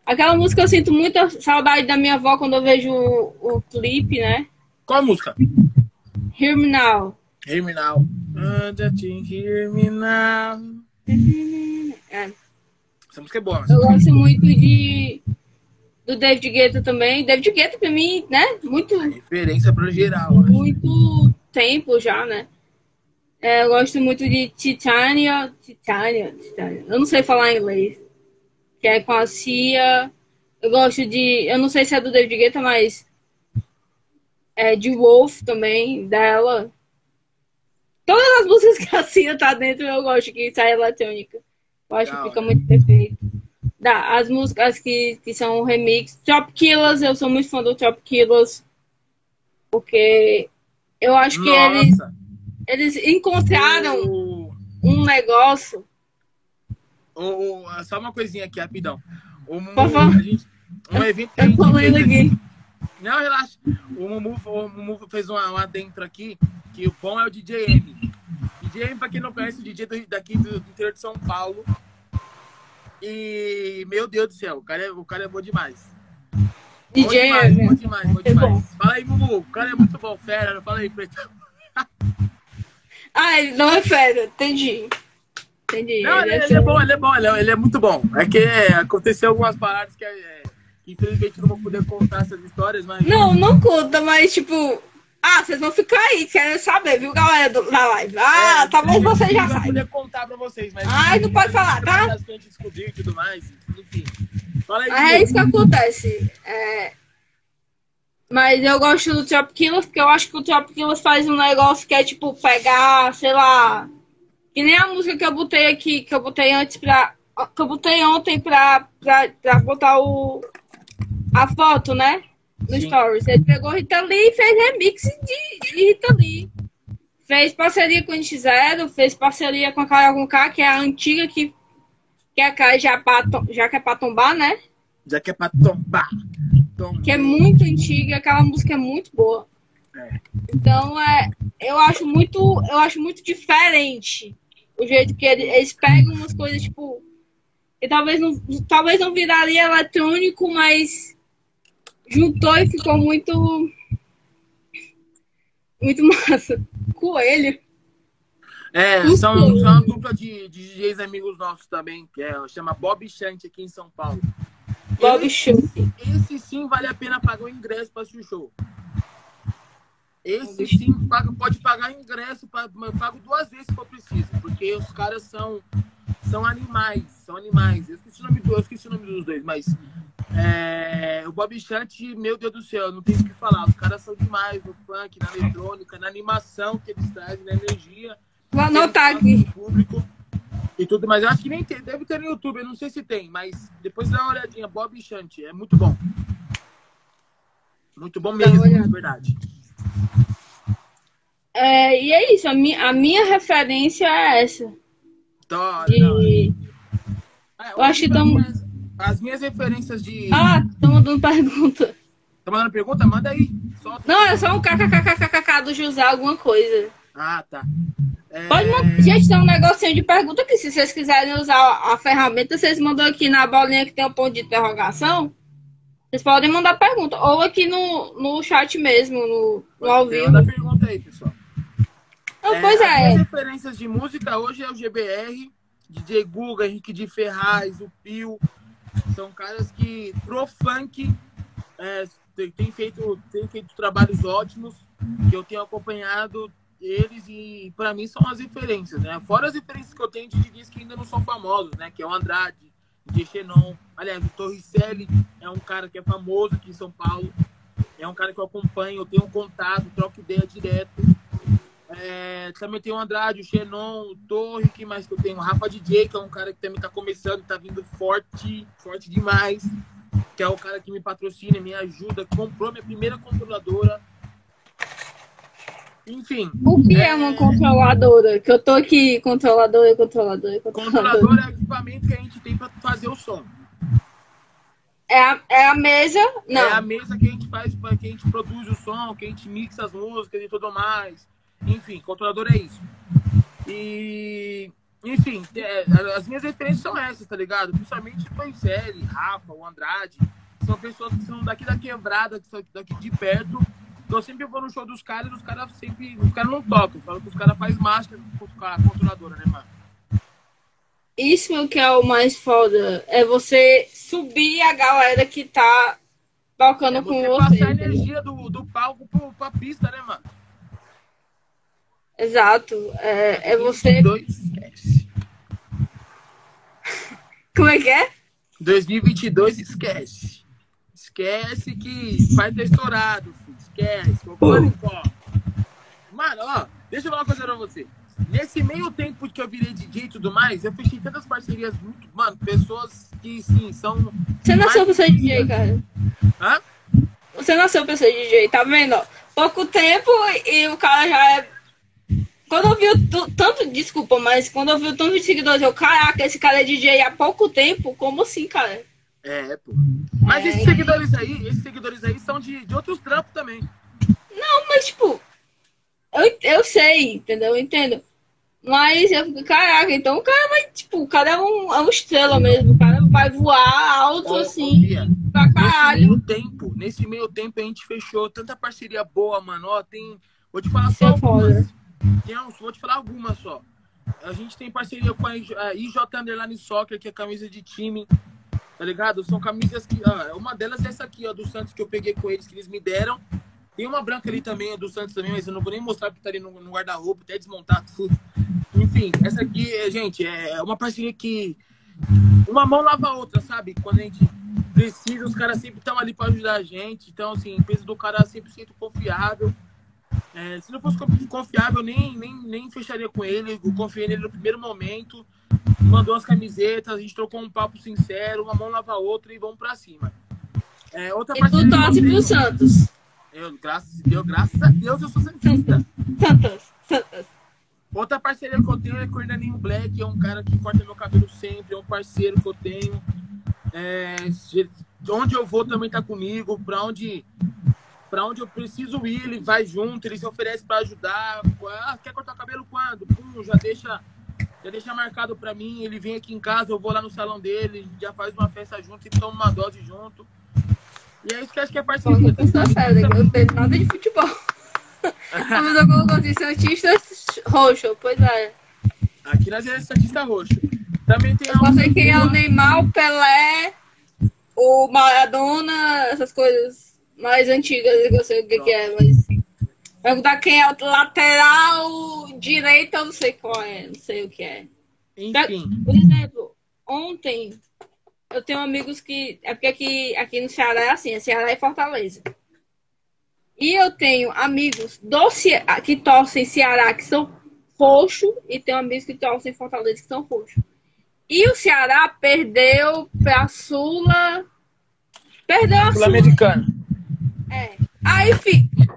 Aquela música eu sinto muita saudade da minha avó quando eu vejo o, o clipe, né? Qual a música? Hear Me Now. Hear me now. Hear me now. É. Essa música é boa. Eu gosto muito de. Do David Guetta também. David Guetta, pra mim, né? Muito. Referência pra geral. muito tempo já, né? É, eu gosto muito de Titania, Titania, Titania. Eu não sei falar inglês. Que é com a Cia. Eu gosto de. Eu não sei se é do David Guetta, mas. É de Wolf também, dela. Todas as músicas que a Cia tá dentro, eu gosto que sai eletrônica. Eu acho que fica hora. muito perfeito. Da, as músicas que, que são remix. Top Killers, eu sou muito fã do Top Killers. Porque eu acho que eles, Nossa. eles encontraram O- um negócio. o- o- só uma coisinha aqui, rapidão. Favor. a gente- um evento que a gente fez aqui. Não, relaxa. O Mumu, o Mumu fez uma, uma dentro aqui, que o Pão é o DJ M. DJ M, pra quem não conhece, o DJ do- daqui do interior de São Paulo. E, meu Deus do céu, o cara é, o cara é bom demais. Bom DJ, demais, bom demais, bom É bom. demais. Fala aí, Mumu, o cara é muito bom, fera. Fala aí, Preto. Ah, ele não é fera, entendi. Entendi. Não, ele, Ele é ele é bom, ele é bom, ele é, ele é muito bom. É que é, aconteceu algumas paradas que, é, que infelizmente não vou poder contar essas histórias, mas. Não, não conta, mas tipo. Ah, vocês vão ficar aí querendo saber, viu, galera do- da live? Ah, É, talvez eu vocês já saibam. poder contar pra vocês, mas. Ai, não pode falar, tá? A gente descobriu e tudo mais, enfim. Fala aí, É isso que acontece. É, Mas eu gosto do Top Killers porque eu acho que o Top Killers faz um negócio que é tipo pegar, sei lá. Que nem a música que eu botei aqui, que eu botei antes pra. Que eu botei ontem pra, pra, pra botar o, a foto, né? No Sim. Stories. Ele pegou Rita Lee e fez remix de, de Rita Lee. Fez parceria com o NX0, fez parceria com a Carol com K, que é a antiga que, que é a cara já, pra to- já que é pra tombar, né? Já que é pra tombar. Tom- que é muito antiga, aquela música é muito boa. É. Então é, eu acho muito, eu acho muito diferente o jeito que ele- eles pegam umas coisas tipo, e talvez não, talvez não viraria eletrônico, mas juntou e ficou muito, muito massa. Coelho. É, Isso. são, são uma dupla de, de DJs amigos nossos também, que é, chama Bob Chant aqui em São Paulo. Bob Chant. esse sim vale a pena pagar o ingresso para assistir o show. Esse sim paga- pode pagar ingresso, pago duas vezes se for preciso, porque os caras são, são animais, são animais. Eu esqueci o nome, do, eu esqueci o nome dos dois, mas é, o Bob Chant, meu Deus do céu, não tenho o que falar. Os caras são demais no funk, na eletrônica, na animação que eles trazem, na energia. Vou anotar aqui. Público e tudo, mas eu acho que nem tem, deve ter no YouTube, eu não sei se tem, mas depois dá uma olhadinha, Bob Chant, é muito bom. Muito bom mesmo, olhada. de verdade. É, e é isso, a minha, a minha referência é essa. De... é, Eu acho que mim, as, as minhas referências de. Ah, estão mandando pergunta. Tá mandando pergunta? Manda aí. Solta. Não, é só um kkkkkk do José, alguma coisa. Ah, tá. É, Pode mandar. Gente, tem um negocinho de pergunta aqui. Se vocês quiserem usar a ferramenta, vocês mandam aqui na bolinha que tem o ponto de interrogação. Vocês podem mandar pergunta. Ou aqui no, no chat mesmo, no, no ao vivo. Manda pergunta aí, pessoal. Não, pois as é. minhas referências de música hoje é o GBR, DJ Guga, Henrique de Ferraz, o Pio. São caras que, pro funk, é, tem, feito, tem feito trabalhos ótimos, que eu tenho acompanhado eles e, pra mim, são as referências, né? Fora as referências que eu tenho de DJs que ainda não são famosos, né? Que é o Andrade, DJ Xenon. Aliás, o Torricelli é um cara que é famoso aqui em São Paulo. É um cara que eu acompanho, eu tenho um contato, troco ideia direto. É, também tem o Andrade, o Xenon, o Torre, que mais que eu tenho? O Rafa DJ, que é um cara que também tá começando, tá vindo forte, forte demais. Que é o cara que me patrocina, me ajuda, comprou minha primeira controladora. Enfim. O que é uma controladora? Que eu tô aqui, controladora, controladora, controladora. Controlador é o equipamento que a gente tem para fazer o som. É a, é a mesa? Não. É a mesa que a gente faz, que a gente produz o som, que a gente mixa as músicas e tudo mais. Enfim, controlador é isso. E. Enfim, é, as minhas referências são essas, tá ligado? Principalmente o Toicelli, Rafa, o Andrade. São pessoas que são daqui da quebrada, que são daqui de perto. Então eu sempre vou no show dos caras e os caras sempre. Os caras não tocam. Falam que os caras fazem mágica com a controladora, né, mano? Isso que é o mais foda. É você subir a galera que tá tocando É com você você. passar a energia do, do palco pro, pra pista, né, mano? Exato. É, é você. 2022, esquece. Como é que é? 2022, esquece. Esquece que vai ter estourado, filho. Esquece. Pó. Mano, ó, deixa eu falar uma coisa pra você. Nesse meio tempo que eu virei DJ e tudo mais, eu fechei tantas parcerias muito. Mano, pessoas que, sim, são. Você nasceu pra ser DJ, cara. Hã? Você nasceu pra ser DJ, tá vendo? Pouco tempo e o cara já é. Quando eu vi tanto, desculpa, mas quando eu vi o tanto de seguidores, eu, caraca, esse cara é DJ há pouco tempo? Como assim, cara? É, pô. Mas É. esses seguidores aí, esses seguidores aí são de, de outros trampos também. Não, mas tipo, eu, eu sei, entendeu? Eu entendo. Mas eu fico, caraca, então o cara vai, tipo, o cara é um, é um estrela mesmo, o cara vai voar alto ô, assim, Bia, pra Nesse caralho. meio tempo, nesse meio tempo a gente fechou tanta parceria boa, mano. Ó, tem. Vou te falar Isso só é algumas. Uns, vou te falar algumas só. A gente tem parceria com a IJ a IJ Underline Soccer, que é camisa de time. Tá ligado? São camisas que. ah, uma delas é essa aqui, ó, do Santos que eu peguei com eles, que eles me deram. Tem uma branca ali também, é do Santos também, mas eu não vou nem mostrar porque tá ali no, no guarda-roupa, até desmontar tudo. Enfim, essa aqui, é, gente, é uma parceria que uma mão lava a outra, sabe? Quando a gente precisa, os caras sempre estão ali para ajudar a gente. Então, assim, empresa do cara é 100% confiável. É, se não fosse confiável, nem, nem, nem fecharia com ele. Eu confiei nele no primeiro momento. Mandou as camisetas, a gente trocou um papo sincero, uma mão lava a outra e vamos pra cima. É, outra E tu eu torce pro Santos. eu, graças, a Deus, graças a Deus, eu sou santista. Santos, Santos. Outra parceria que eu tenho é com o Hernaninho Black, é um cara que corta meu cabelo sempre, é um parceiro que eu tenho. É, onde eu vou também tá comigo, pra onde, pra onde eu preciso ir, ele vai junto, ele se oferece pra ajudar. Ah, quer cortar o cabelo quando? Pum, já deixa, já deixa marcado pra mim, ele vem aqui em casa, eu vou lá no salão dele, já faz uma festa junto, sempre toma uma dose junto. E é isso que acho que é parceria. Eu tá sério, eu não entendo nada de futebol. Mas eu colocou assim, Santista roxo, pois é. Aqui nós é Santista Roxo. Também tem Eu a sei quem é o. Neymar, o Pelé, o Maradona, essas coisas mais antigas, eu sei o que, que é, mas. Perguntar quem é o lateral direito, eu não sei qual é, não sei o que é. Enfim. Por exemplo, ontem eu tenho amigos que. É porque aqui, aqui no Ceará é assim, é Ceará e Fortaleza. E eu tenho amigos do Ce... que torcem Ceará que são roxo e tenho amigos que torcem Fortaleza que são roxo. E o Ceará perdeu pra Sula. Perdeu a Sula. É. Aí fica.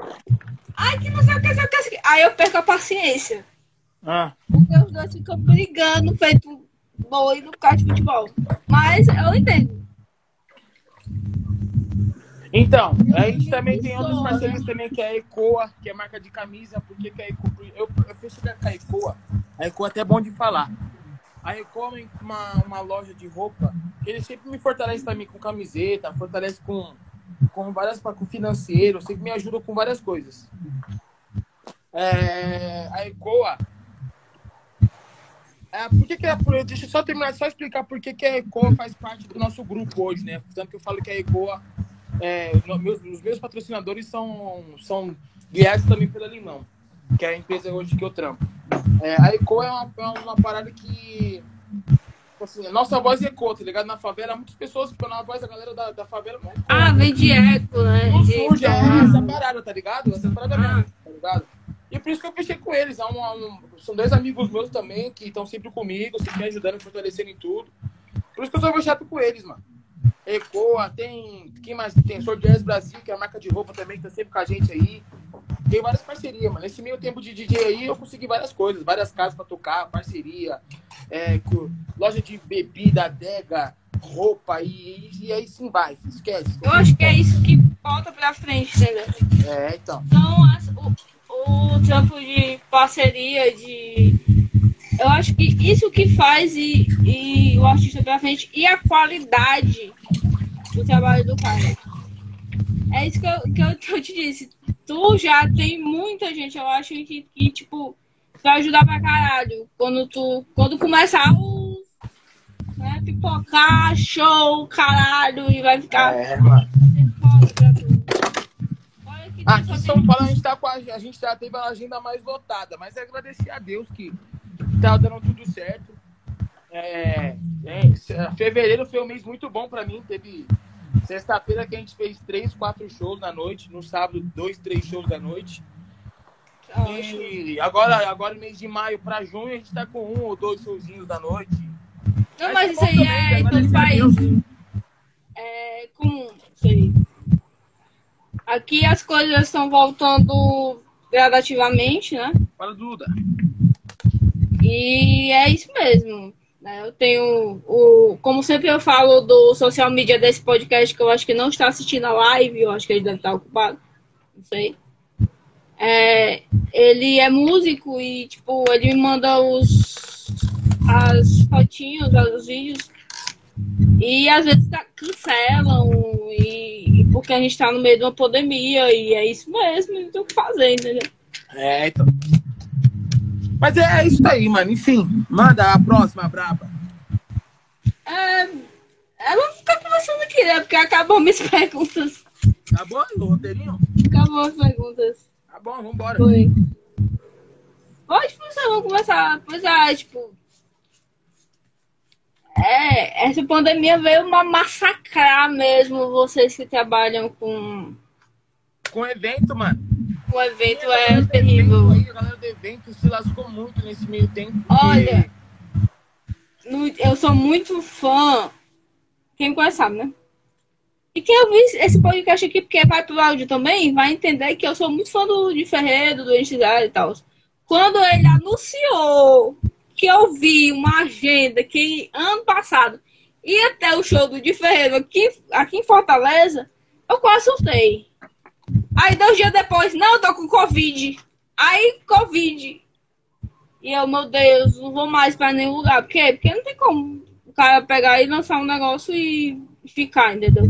Ai, que não sei o que, sei o que. Aí eu perco a paciência. Ah. Porque os dois ficam brigando, feito boi no carro de futebol. Mas eu entendo. Então, a gente também tem outras parcerias também, que é a Ecoa, que é marca de camisa, porque que a Ecoa, eu, eu fechei com a Ecoa, a Ecoa é até bom de falar. A Ecoa é uma, uma loja de roupa, que ele sempre me fortalece também com camiseta, fortalece com, com várias, com financeiro, sempre me ajuda com várias coisas. É, a Ecoa, é, por que, que é, deixa eu só terminar, só explicar por que, que a Ecoa faz parte do nosso grupo hoje, né? Tanto que eu falo que a Ecoa é, meus, os meus patrocinadores são, são guiados também pela Limão, que é a empresa hoje que eu trampo. É, a Eco é uma, é uma parada que. Tipo assim, a nossa voz ecoa, tá ligado? Na favela, muitas pessoas ficam na voz da galera da, da favela. Não ah, vem de eco, né? Não surge, é essa parada, tá ligado? Essa parada ah. mesmo, tá ligado? E por isso que eu fechei com eles. É um, são dois amigos meus também que estão sempre comigo, sempre me ajudando, me fortalecendo em tudo. Por isso que eu sou fechado com eles, mano. Ecoa, tem. Quem mais tem? Sou Jazz Brasil, que é a marca de roupa também, que tá sempre com a gente aí. Tem várias parcerias, mano. Nesse meio tempo de DJ aí, eu consegui várias coisas, várias casas pra tocar, parceria, é, loja de bebida, adega, roupa e, e aí sim vai, esquece. Eu acho que é isso que falta pra frente, entendeu? É, então. Então, as, o, o trampo de parceria, de eu acho que isso que faz e, e o artista pra frente e a qualidade do trabalho do cara. É isso que eu, que eu, que eu te disse. Tu já tem muita gente, eu acho que, que tipo, vai ajudar pra caralho. Quando tu. Quando começar o. Né, pipocar, show, caralho, e vai ficar. É, mano. Aqui em São Paulo a gente, tá com a, a gente já teve a agenda mais lotada, mas é agradecer a Deus que tá dando tudo certo. É, é, fevereiro foi um mês muito bom para mim. Teve sexta-feira que a gente fez três, quatro shows na noite. No sábado, dois, três shows da noite. E agora, agora mês de maio para junho, a gente tá com um ou dois showzinhos da noite. Não, mas, mas isso aí é em todo país. É isso aí. Aqui as coisas estão voltando gradativamente, né? Fala, Duda. E é isso mesmo. Né? Eu tenho o. Como sempre eu falo do social media desse podcast, que eu acho que não está assistindo a live, eu acho que ele deve estar ocupado. Não sei. É, ele é músico e, tipo, ele me manda os as fotinhos, os vídeos. E às vezes cancelam, e, porque a gente está no meio de uma pandemia, e é isso mesmo, não tem o que fazer, entendeu? É, então. Mas é isso aí, mano. Enfim, manda a próxima, braba. É, ela não fica conversando aqui, né? Porque acabou minhas perguntas. Acabou o roteirinho? Acabou as perguntas. Tá bom, vambora. Foi. Pode funcionar, vamos começar. Pois é, tipo. É, essa pandemia veio uma massacrar mesmo vocês que trabalham com. Com evento, mano o evento é terrível. Aí, a galera do evento se lascou muito nesse meio tempo. Olha, eu sou muito fã. Quem conhece sabe, né? E quem ouvir esse podcast aqui, porque vai pro áudio também, vai entender que eu sou muito fã do de Ferreira, do Entidade e tal. Quando ele anunciou que eu vi uma agenda que ano passado ia até o show do de Ferreira aqui, aqui em Fortaleza, eu quase assustei. Aí dois dias depois, não, eu tô com Covid. Aí, Covid. E eu, meu Deus, não vou mais pra nenhum lugar. Por quê? Porque não tem como o cara pegar e lançar um negócio e ficar, entendeu?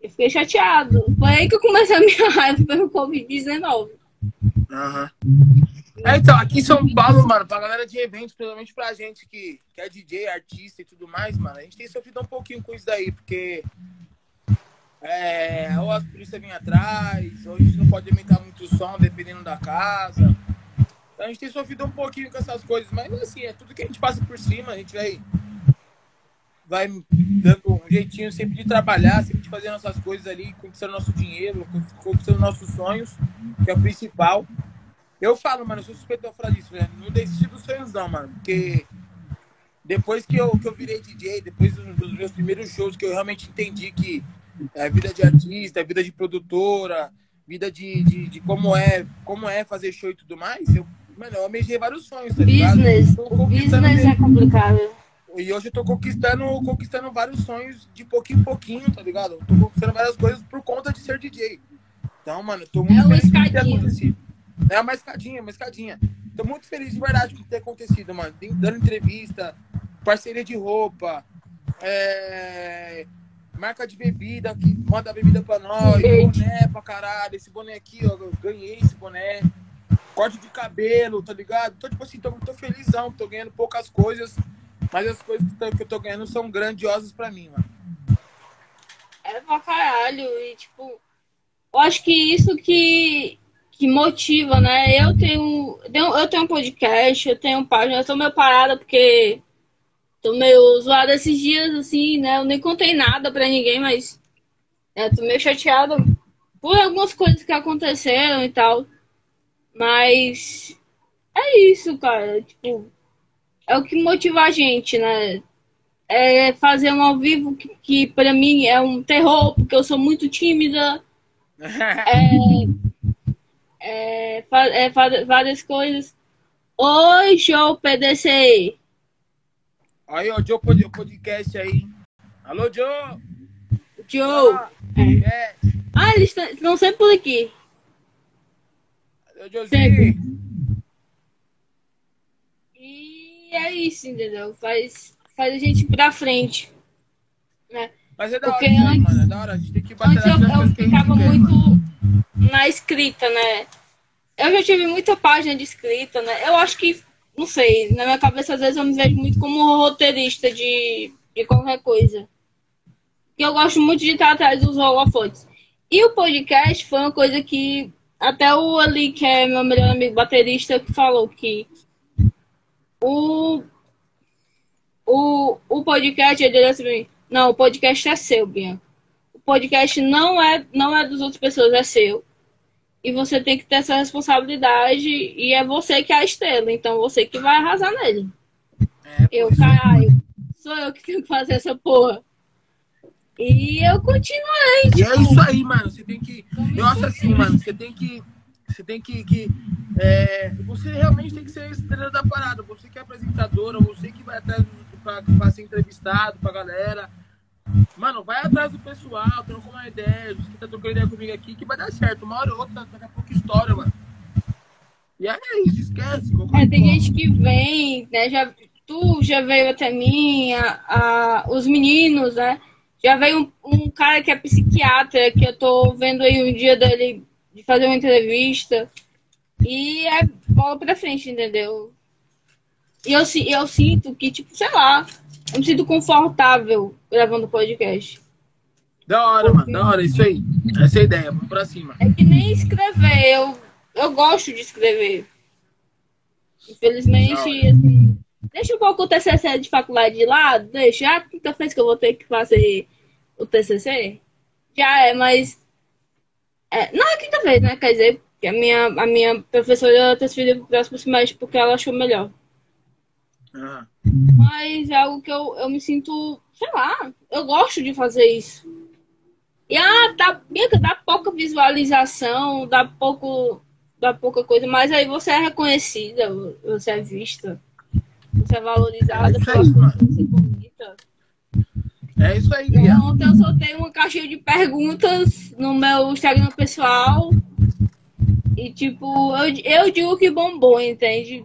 Eu fiquei chateado. Foi aí que eu comecei a minha raiva pelo Covid-19. Aham. É, então, aqui em São Paulo, mano, pra galera de eventos, principalmente pra gente que, que é DJ, artista e tudo mais, mano, a gente tem sofrido um pouquinho com isso daí, porque é, ou a polícia vem atrás, ou a gente não pode aumentar muito o som dependendo da casa. Então a gente tem sofrido um pouquinho com essas coisas, mas assim, é tudo que a gente passa por cima, a gente vai, vai dando um jeitinho sempre de trabalhar, sempre de fazer nossas coisas ali, conquistando nosso dinheiro, conquistando nossos sonhos, que é o principal. Eu falo, mano, eu sou suspeito de falar disso, né? Não desisti dos sonhos não, mano, porque depois que eu, que eu virei DJ, depois dos, dos meus primeiros shows, que eu realmente entendi que é, vida de artista, vida de produtora, vida de, de, de, como, é, como é fazer show e tudo mais, eu, mano, eu almejei vários sonhos, tá business. O business é complicado. e hoje eu tô conquistando, conquistando vários sonhos de pouquinho em pouquinho, tá ligado? Eu tô conquistando várias coisas por conta de ser DJ. Então, mano, eu tô muito É feliz com o que tem escadinha. acontecido. É uma escadinha, uma escadinha. Tô muito feliz de verdade com o que tem acontecido, mano. Dando entrevista, parceria de roupa, é, marca de bebida que manda bebida pra nós, boné pra caralho. Esse boné aqui, ó, eu ganhei esse boné. Corte de cabelo, tá ligado? Tô, tipo assim, tô, tô felizão, tô ganhando poucas coisas, mas as coisas que, tô- que eu tô ganhando são grandiosas pra mim, mano. É pra caralho. E, tipo, eu acho que isso que, que motiva, né? Eu tenho, tenho- eu tenho um podcast, eu tenho página, eu tô meio parada porque tô meio zoada esses dias, assim, né? Eu nem contei nada pra ninguém, mas é, tô meio chateada por algumas coisas que aconteceram e tal. Mas é isso, cara. Tipo, é o que motiva a gente, né? é fazer um ao vivo que, que para mim é um terror, porque eu sou muito tímida, é, é, fa- várias coisas. Oi, show PDC. Aí, ó, Joe pod- podcast aí. Alô, Joe! Joe. É, Ah, eles tão- estão sempre por aqui. alô, Josinho. E é isso, entendeu? Faz, faz a gente ir pra frente. Né? Mas é da hora, Porque isso aí, antes- mano. É da hora. A gente tem que bater Antes eu, eu ficava quer, muito mano. na escrita, né? Eu já tive muita página de escrita, né? Eu acho que, não sei, na minha cabeça às vezes eu me vejo muito como roteirista de, de qualquer coisa. Eu gosto muito de estar atrás dos holofotes. E o podcast foi uma coisa que até o Ali, que é meu melhor amigo baterista, que falou que o, o, o podcast, ele disse assim, não, o podcast é seu, Bianca. O podcast não é, não é das outras pessoas, é seu. E você tem que ter essa responsabilidade e é você que é a estrela, então você que vai arrasar nele. É, Eu, pô, caralho, sou eu que tenho que fazer essa porra. E eu continuei, E tipo, é isso aí, mano. Você tem que. Eu acho assim, mano. Você tem que. Você tem que. que é, você realmente tem que ser a estrela da parada. Você que é apresentadora, você que vai atrás do- pra, pra ser entrevistado, pra galera. Mano, vai atrás do pessoal, troca uma ideia. Você que tá trocando ideia comigo aqui, que vai dar certo. Uma hora ou outra, daqui a pouco história, mano. E aí é isso, esquece. É, tem gente que vem, né? Já, tu já veio até mim, a, a- os meninos, né? Já veio um, um cara que é psiquiatra, que eu tô vendo aí um dia dele de fazer uma entrevista. E é bola pra frente, entendeu? E eu, eu sinto que, tipo, sei lá, me sinto confortável gravando podcast. Da hora, mano. Da hora, isso aí. Essa é a ideia. Vamos pra cima. É que nem escrever, eu, eu gosto de escrever. Infelizmente, assim, deixa um pouco o TCC de faculdade de lado, deixa. Já a quinta vez que eu vou ter que fazer o TCC, já é, mas. É, não é a quinta vez, né? Quer dizer, que a minha, a minha professora transferiu para o próximo semestre porque ela achou melhor. Aham. Mas é algo que eu, eu me sinto, sei lá, eu gosto de fazer isso. E ah, dá, dá pouca visualização, dá pouco, dá pouca coisa, mas aí você é reconhecida, você é vista, você é valorizada É. É isso aí, Bia. Ontem eu soltei uma caixinha de perguntas no meu Instagram pessoal. E, tipo, eu, eu digo que bombou, entende?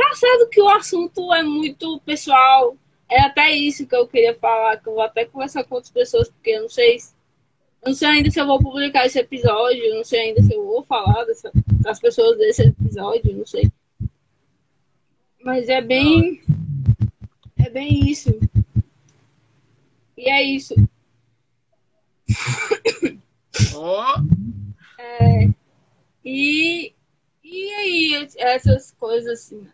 Tá certo que o assunto é muito pessoal. É até isso que eu queria falar, que eu vou até conversar com outras pessoas, porque eu não sei. eu não sei ainda se eu vou publicar esse episódio, eu não sei ainda se eu vou falar dessa, das pessoas desse episódio, não sei. Mas é bem. É bem isso. E é isso. Ó, E, e aí, essas coisas assim.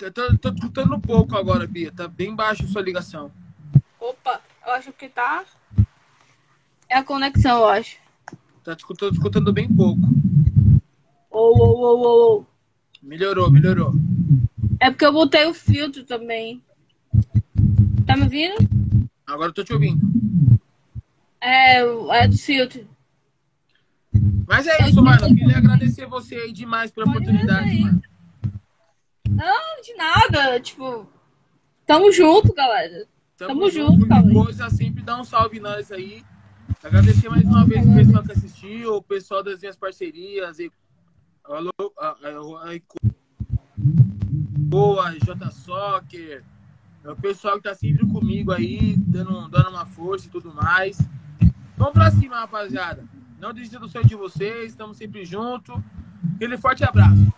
Eu tô, tô escutando um pouco agora, Bia. Tá bem baixo a sua ligação. Opa, eu acho que tá. É a conexão, eu acho. Tá escutando, escutando bem pouco. Ou, ou, ou, ou, ou. Melhorou, melhorou. É porque eu botei o filtro também. Tá me ouvindo? Agora eu tô te ouvindo. É, é do filtro. Mas é isso, mano. Eu queria agradecer você aí demais pela Pode oportunidade, mano. Não, de nada. Tipo, tamo junto, galera. Tamo junto, qualquer Cauê. coisa, sempre dá um salve nós aí. Agradecer mais uma vez o pessoal que assistiu, o pessoal das minhas parcerias. E... Alô, a, a, a, Boa, J Soccer, é o pessoal que tá sempre comigo aí, dando, dando uma força e tudo mais. Vamos pra cima, rapaziada. Não desista do sonho de vocês, estamos sempre juntos. Aquele forte abraço.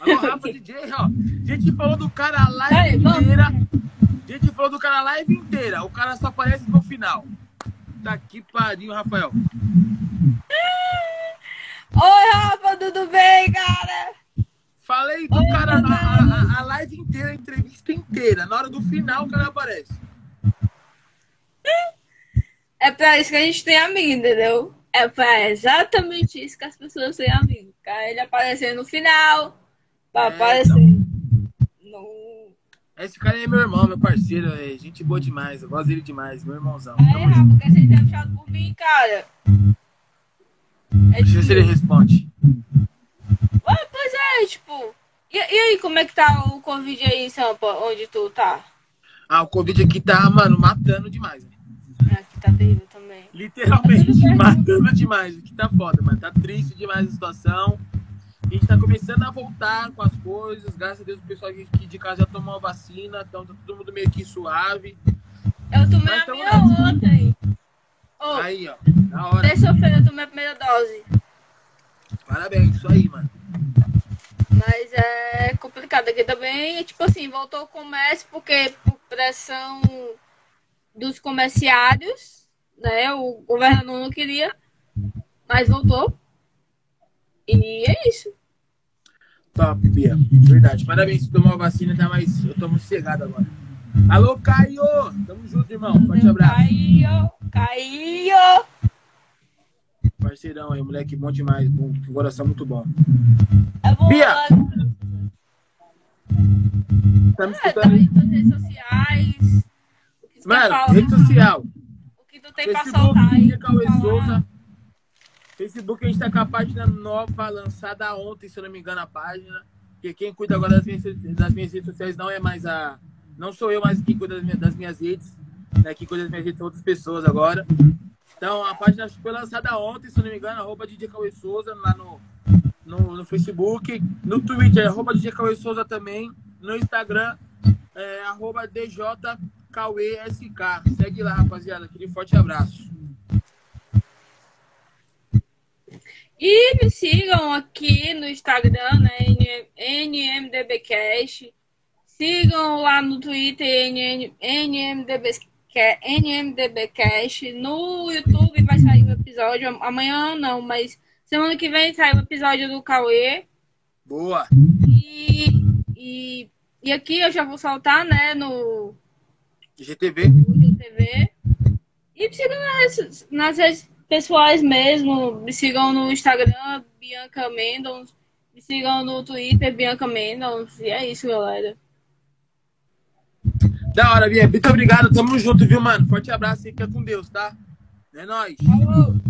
Alô, Rafa DJ, ó. A gente falou do cara a live inteira. A gente falou do cara a live inteira. O cara só aparece no final. Tá que pariu, Rafael. Oi, Rafa, tudo bem, cara? Falei do Oi, cara a, a- a live inteira, a entrevista inteira. Na hora do final, o cara aparece. É pra isso que a gente tem amigo, entendeu? É pra exatamente isso que as pessoas têm amigo. Cara, ele aparecer no final, pra É, aparecer no. Esse cara é meu irmão, meu parceiro. É gente boa demais. Eu gosto dele demais. Meu irmãozão. Aí, Tamo Rafa, por que você é puxado por mim, cara? É Deixa eu ver se ele responde. Ué, pois é, tipo. E, e aí, como é que tá o Covid aí Sampa, onde tu tá? Ah, o Covid aqui tá, mano, matando demais. né? Aqui tá terrível também. Literalmente, matando demais. O que tá foda, mano. Tá triste demais a situação. A gente tá começando a voltar com as coisas. Graças a Deus, o pessoal aqui de casa já tomou a vacina. Então tá todo mundo meio que suave. Eu tomei Mas a minha nessa. ontem. Ô, Aí, ó. Na hora. terça-feira eu tomei a primeira dose. Parabéns, isso aí, mano. Mas é complicado aqui também. Tipo assim, voltou o comércio porque por pressão dos comerciários, né? O governador não queria, mas voltou. E é isso. Top, Bia. Verdade. Parabéns, você tomou a vacina, tá mais. Eu tô muito cegado agora. Alô, Caio! Tamo junto, irmão. Forte abraço. Caiu, caiu. Parceirão aí, moleque bom demais. Bom, com coração muito bom. É bom. Bia! Tá me É, tá escutando? redes sociais. O que tu quer Mano, rede social. O que tu tem pra soltar aí? Cauê? Souza. Facebook, a gente tá com a página nova, lançada ontem, se eu não me engano, a página. Porque quem cuida agora das minhas, das minhas redes sociais não é mais a. Não sou eu mais quem cuida das minhas, das minhas redes. Né? Quem cuida das minhas redes são outras pessoas agora. Então, a página foi lançada ontem, se eu não me engano, arroba DJ Cauê Souza, lá no, no, no Facebook. No Twitter, arroba DJ Cauê Souza também. No Instagram, é, arroba DJCauêSK. Segue lá, rapaziada. Aquele forte abraço. E me sigam aqui no Instagram, né? NMDBcast. Sigam lá no Twitter, NMDBcast. NMDBcast. No YouTube vai sair o episódio. Amanhã não, mas semana que vem sai o episódio do Cauê. Boa. E, e, e aqui eu já vou soltar, né? No, GTV. no TV. E me sigam nas, nas redes pessoais mesmo. Me sigam no Instagram, Bianca Mendons. Me sigam no Twitter, Bianca Mendons. E é isso, galera. Da hora, Bia. Muito obrigado. Tamo junto, viu, mano? Forte abraço e fica com Deus, tá? É nóis. Falou!